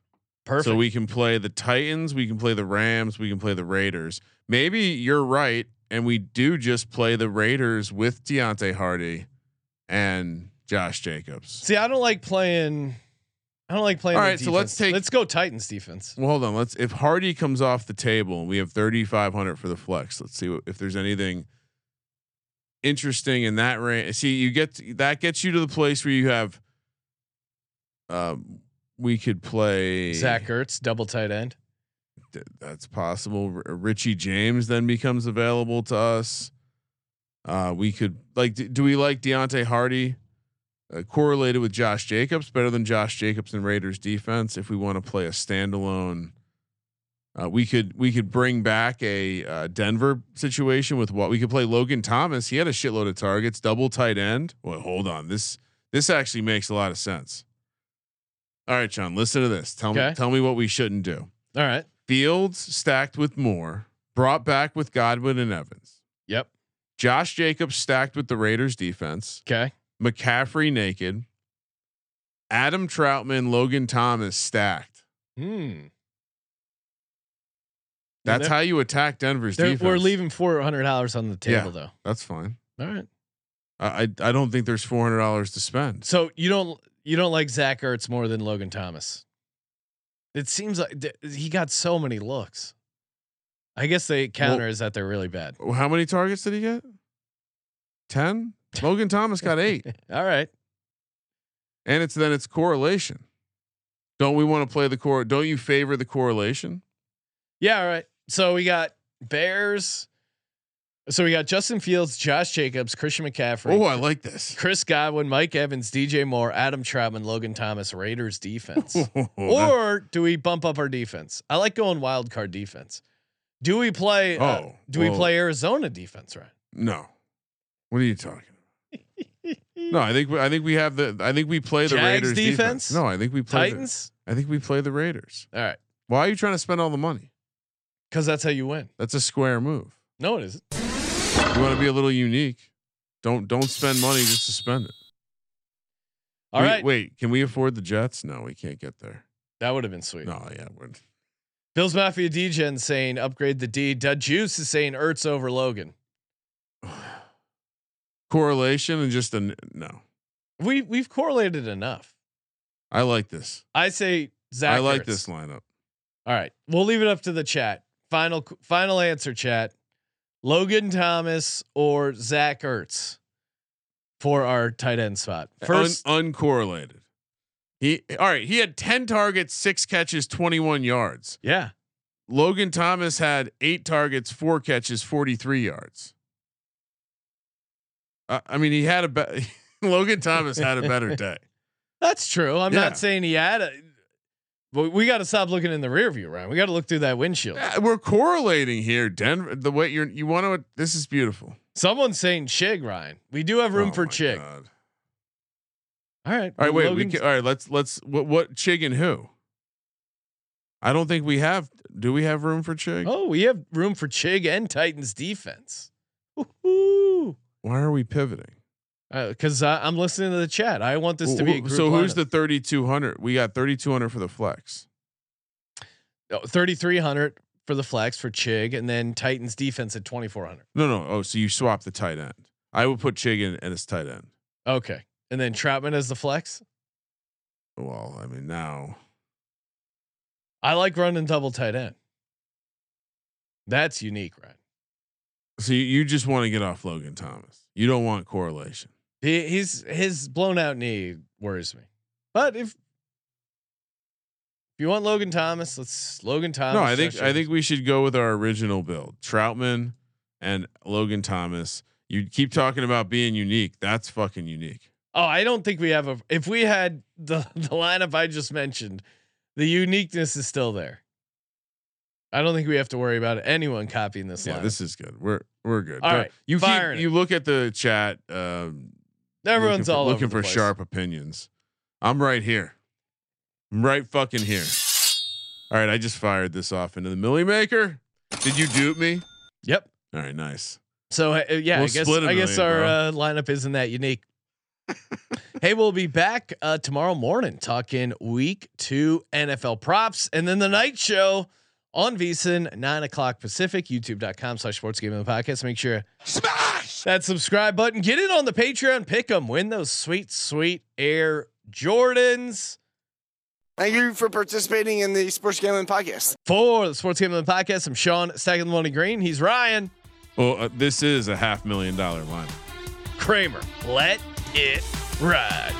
Perfect. So we can play the Titans, we can play the Rams, we can play the Raiders. Maybe you're right, and we do just play the Raiders with Deonte Harty and Josh Jacobs. See, I don't like playing. I don't like playing. All right, so let's take- Let's go Titans defense. Well, hold on. Let's if Harty comes off the table and we have 3500 for the flex. Let's see what, if there's anything interesting in that range. See, you get that gets you to the place where you have um we could play Zach Ertz, double tight end. th- that's possible. R- Richie James then becomes available to us. Uh, we could like, d- do we like Deonte Harty uh, correlated with Josh Jacobs better than Josh Jacobs and Raiders defense? If we want to play a standalone, uh, we could we could bring back a uh, Denver situation with what we could play Logan Thomas. He had a shitload of targets, double tight end. Well, hold on this this actually makes a lot of sense. All right, John, listen to this. Tell Okay. me tell me what we shouldn't do. All right. Fields stacked with Moore, brought back with Godwin and Evans. Yep. Josh Jacobs stacked with the Raiders defense. Okay. McCaffrey naked. Adam Trautman, Logan Thomas stacked. Hmm. That's how you attack Denver's defense. We're leaving four hundred dollars on the table Yeah. though. That's fine. All right. I I, don't think there's four hundred dollars to spend. So you don't you don't like Zach Ertz more than Logan Thomas? It seems like th- he got so many looks. I guess the counter is that they're really bad. How many targets did he get? Ten. Logan Thomas got eight, *laughs* All right. and it's then it's correlation. Don't we want to play the core? Don't you favor the correlation? Yeah. All right. So we got Bears. So we got Justin Fields, Josh Jacobs, Christian McCaffrey, Oh, I like this. Chris Godwin, Mike Evans, DJ Moore, Adam Trautman, Logan Thomas, Raiders defense. *laughs* That- or do we bump up our defense? I like going wild card defense. Do we play? uh, Oh, do we play Arizona defense? Right. No. What are you talking? No, I think we- I think we have the I think we play the Jags Raiders defense. defense? No, I think we play Titans. The, I think we play the Raiders. All right, Why are you trying to spend all the money? because that's how you win. That's a square move. No, it isn't. You want to be a little unique. Don't don't spend money just to spend it. All wait, right, Wait, can we afford the Jets? No, we can't get there. that would have been sweet. No, yeah, we're Bills Mafia DGen saying upgrade the D. Dud Juice is saying Ertz over Logan. *sighs* *sighs* *sighs* correlation and just a no. We we've correlated enough. I like this. I say Zach. I like Ertz. this lineup. All right, we'll leave it up to the chat. Final final answer, chat. Logan Thomas or Zach Ertz for our tight end spot. First, Un- uncorrelated. He all right. He had ten targets, six catches, twenty one yards. yeah, Logan Thomas had eight targets, four catches, 43 yards. Uh, I mean, he had a be- *laughs* Logan Thomas had a better day. that's true. I'm Yeah. not saying he had a. But we got to stop looking in the rear view, Ryan. We got to look through that windshield. Yeah, we're correlating here, Denver. The way you're, you want to. This is beautiful. Someone's saying Chig, Ryan. We do have room Oh for Chig. God. All right. All right. Wait. We can, all right. Let's let's what what Chig and who? I don't think we have. Do we have room for Chig? Oh, we have room for Chig and Titans defense. Woo-hoo. Why are we pivoting? Because uh, I'm listening to the chat. I want this to be a group so who's lineup. the 3200? We got 3200 for the flex. Oh, 3,300 for the flex for Chig, and then Titans defense at 2,400. No, no. Oh, so you swap the tight end. I would put Chig in as tight end. Okay, and then Trautman as the flex. Well, I mean now. I like running double tight end. That's unique, right? So you, you just want to get off Logan Thomas. You don't want correlation. He, he's his blown out knee worries me. But if if you want Logan Thomas, let's Logan Thomas. no, I think I think we should go with our original build: Trautman and Logan Thomas. You keep talking about being unique. That's fucking unique. Oh, I don't think we have a. If we had the *laughs* the lineup I just mentioned, the uniqueness is still there. I don't think we have to worry about anyone copying this Yeah, lineup. this is good. We're we're good. All right, you keep, you look at the chat. Um, Everyone's looking for, all looking over for the place. sharp opinions. I'm right here. I'm right fucking here. All right, I just fired this off into the Millie Maker. Did you dupe me? Yep. All right, nice. So uh, yeah, We'll I guess I guess our uh, lineup isn't that unique. *laughs* hey, we'll be back uh, tomorrow morning talking week two NFL props, and then the night show on VSiN nine o'clock Pacific. YouTube.com slash Sports Gambling Podcast. Make sure Smash! that subscribe button. Get in on the Patreon. Pick them. Win those sweet, sweet Air Jordans. Thank you for participating in the Sports Gambling Podcast. For the Sports Gambling Podcast, I'm Sean Stacking the Money Green. He's Ryan Well, uh, this is a half million dollar line. Kramer. Let it ride.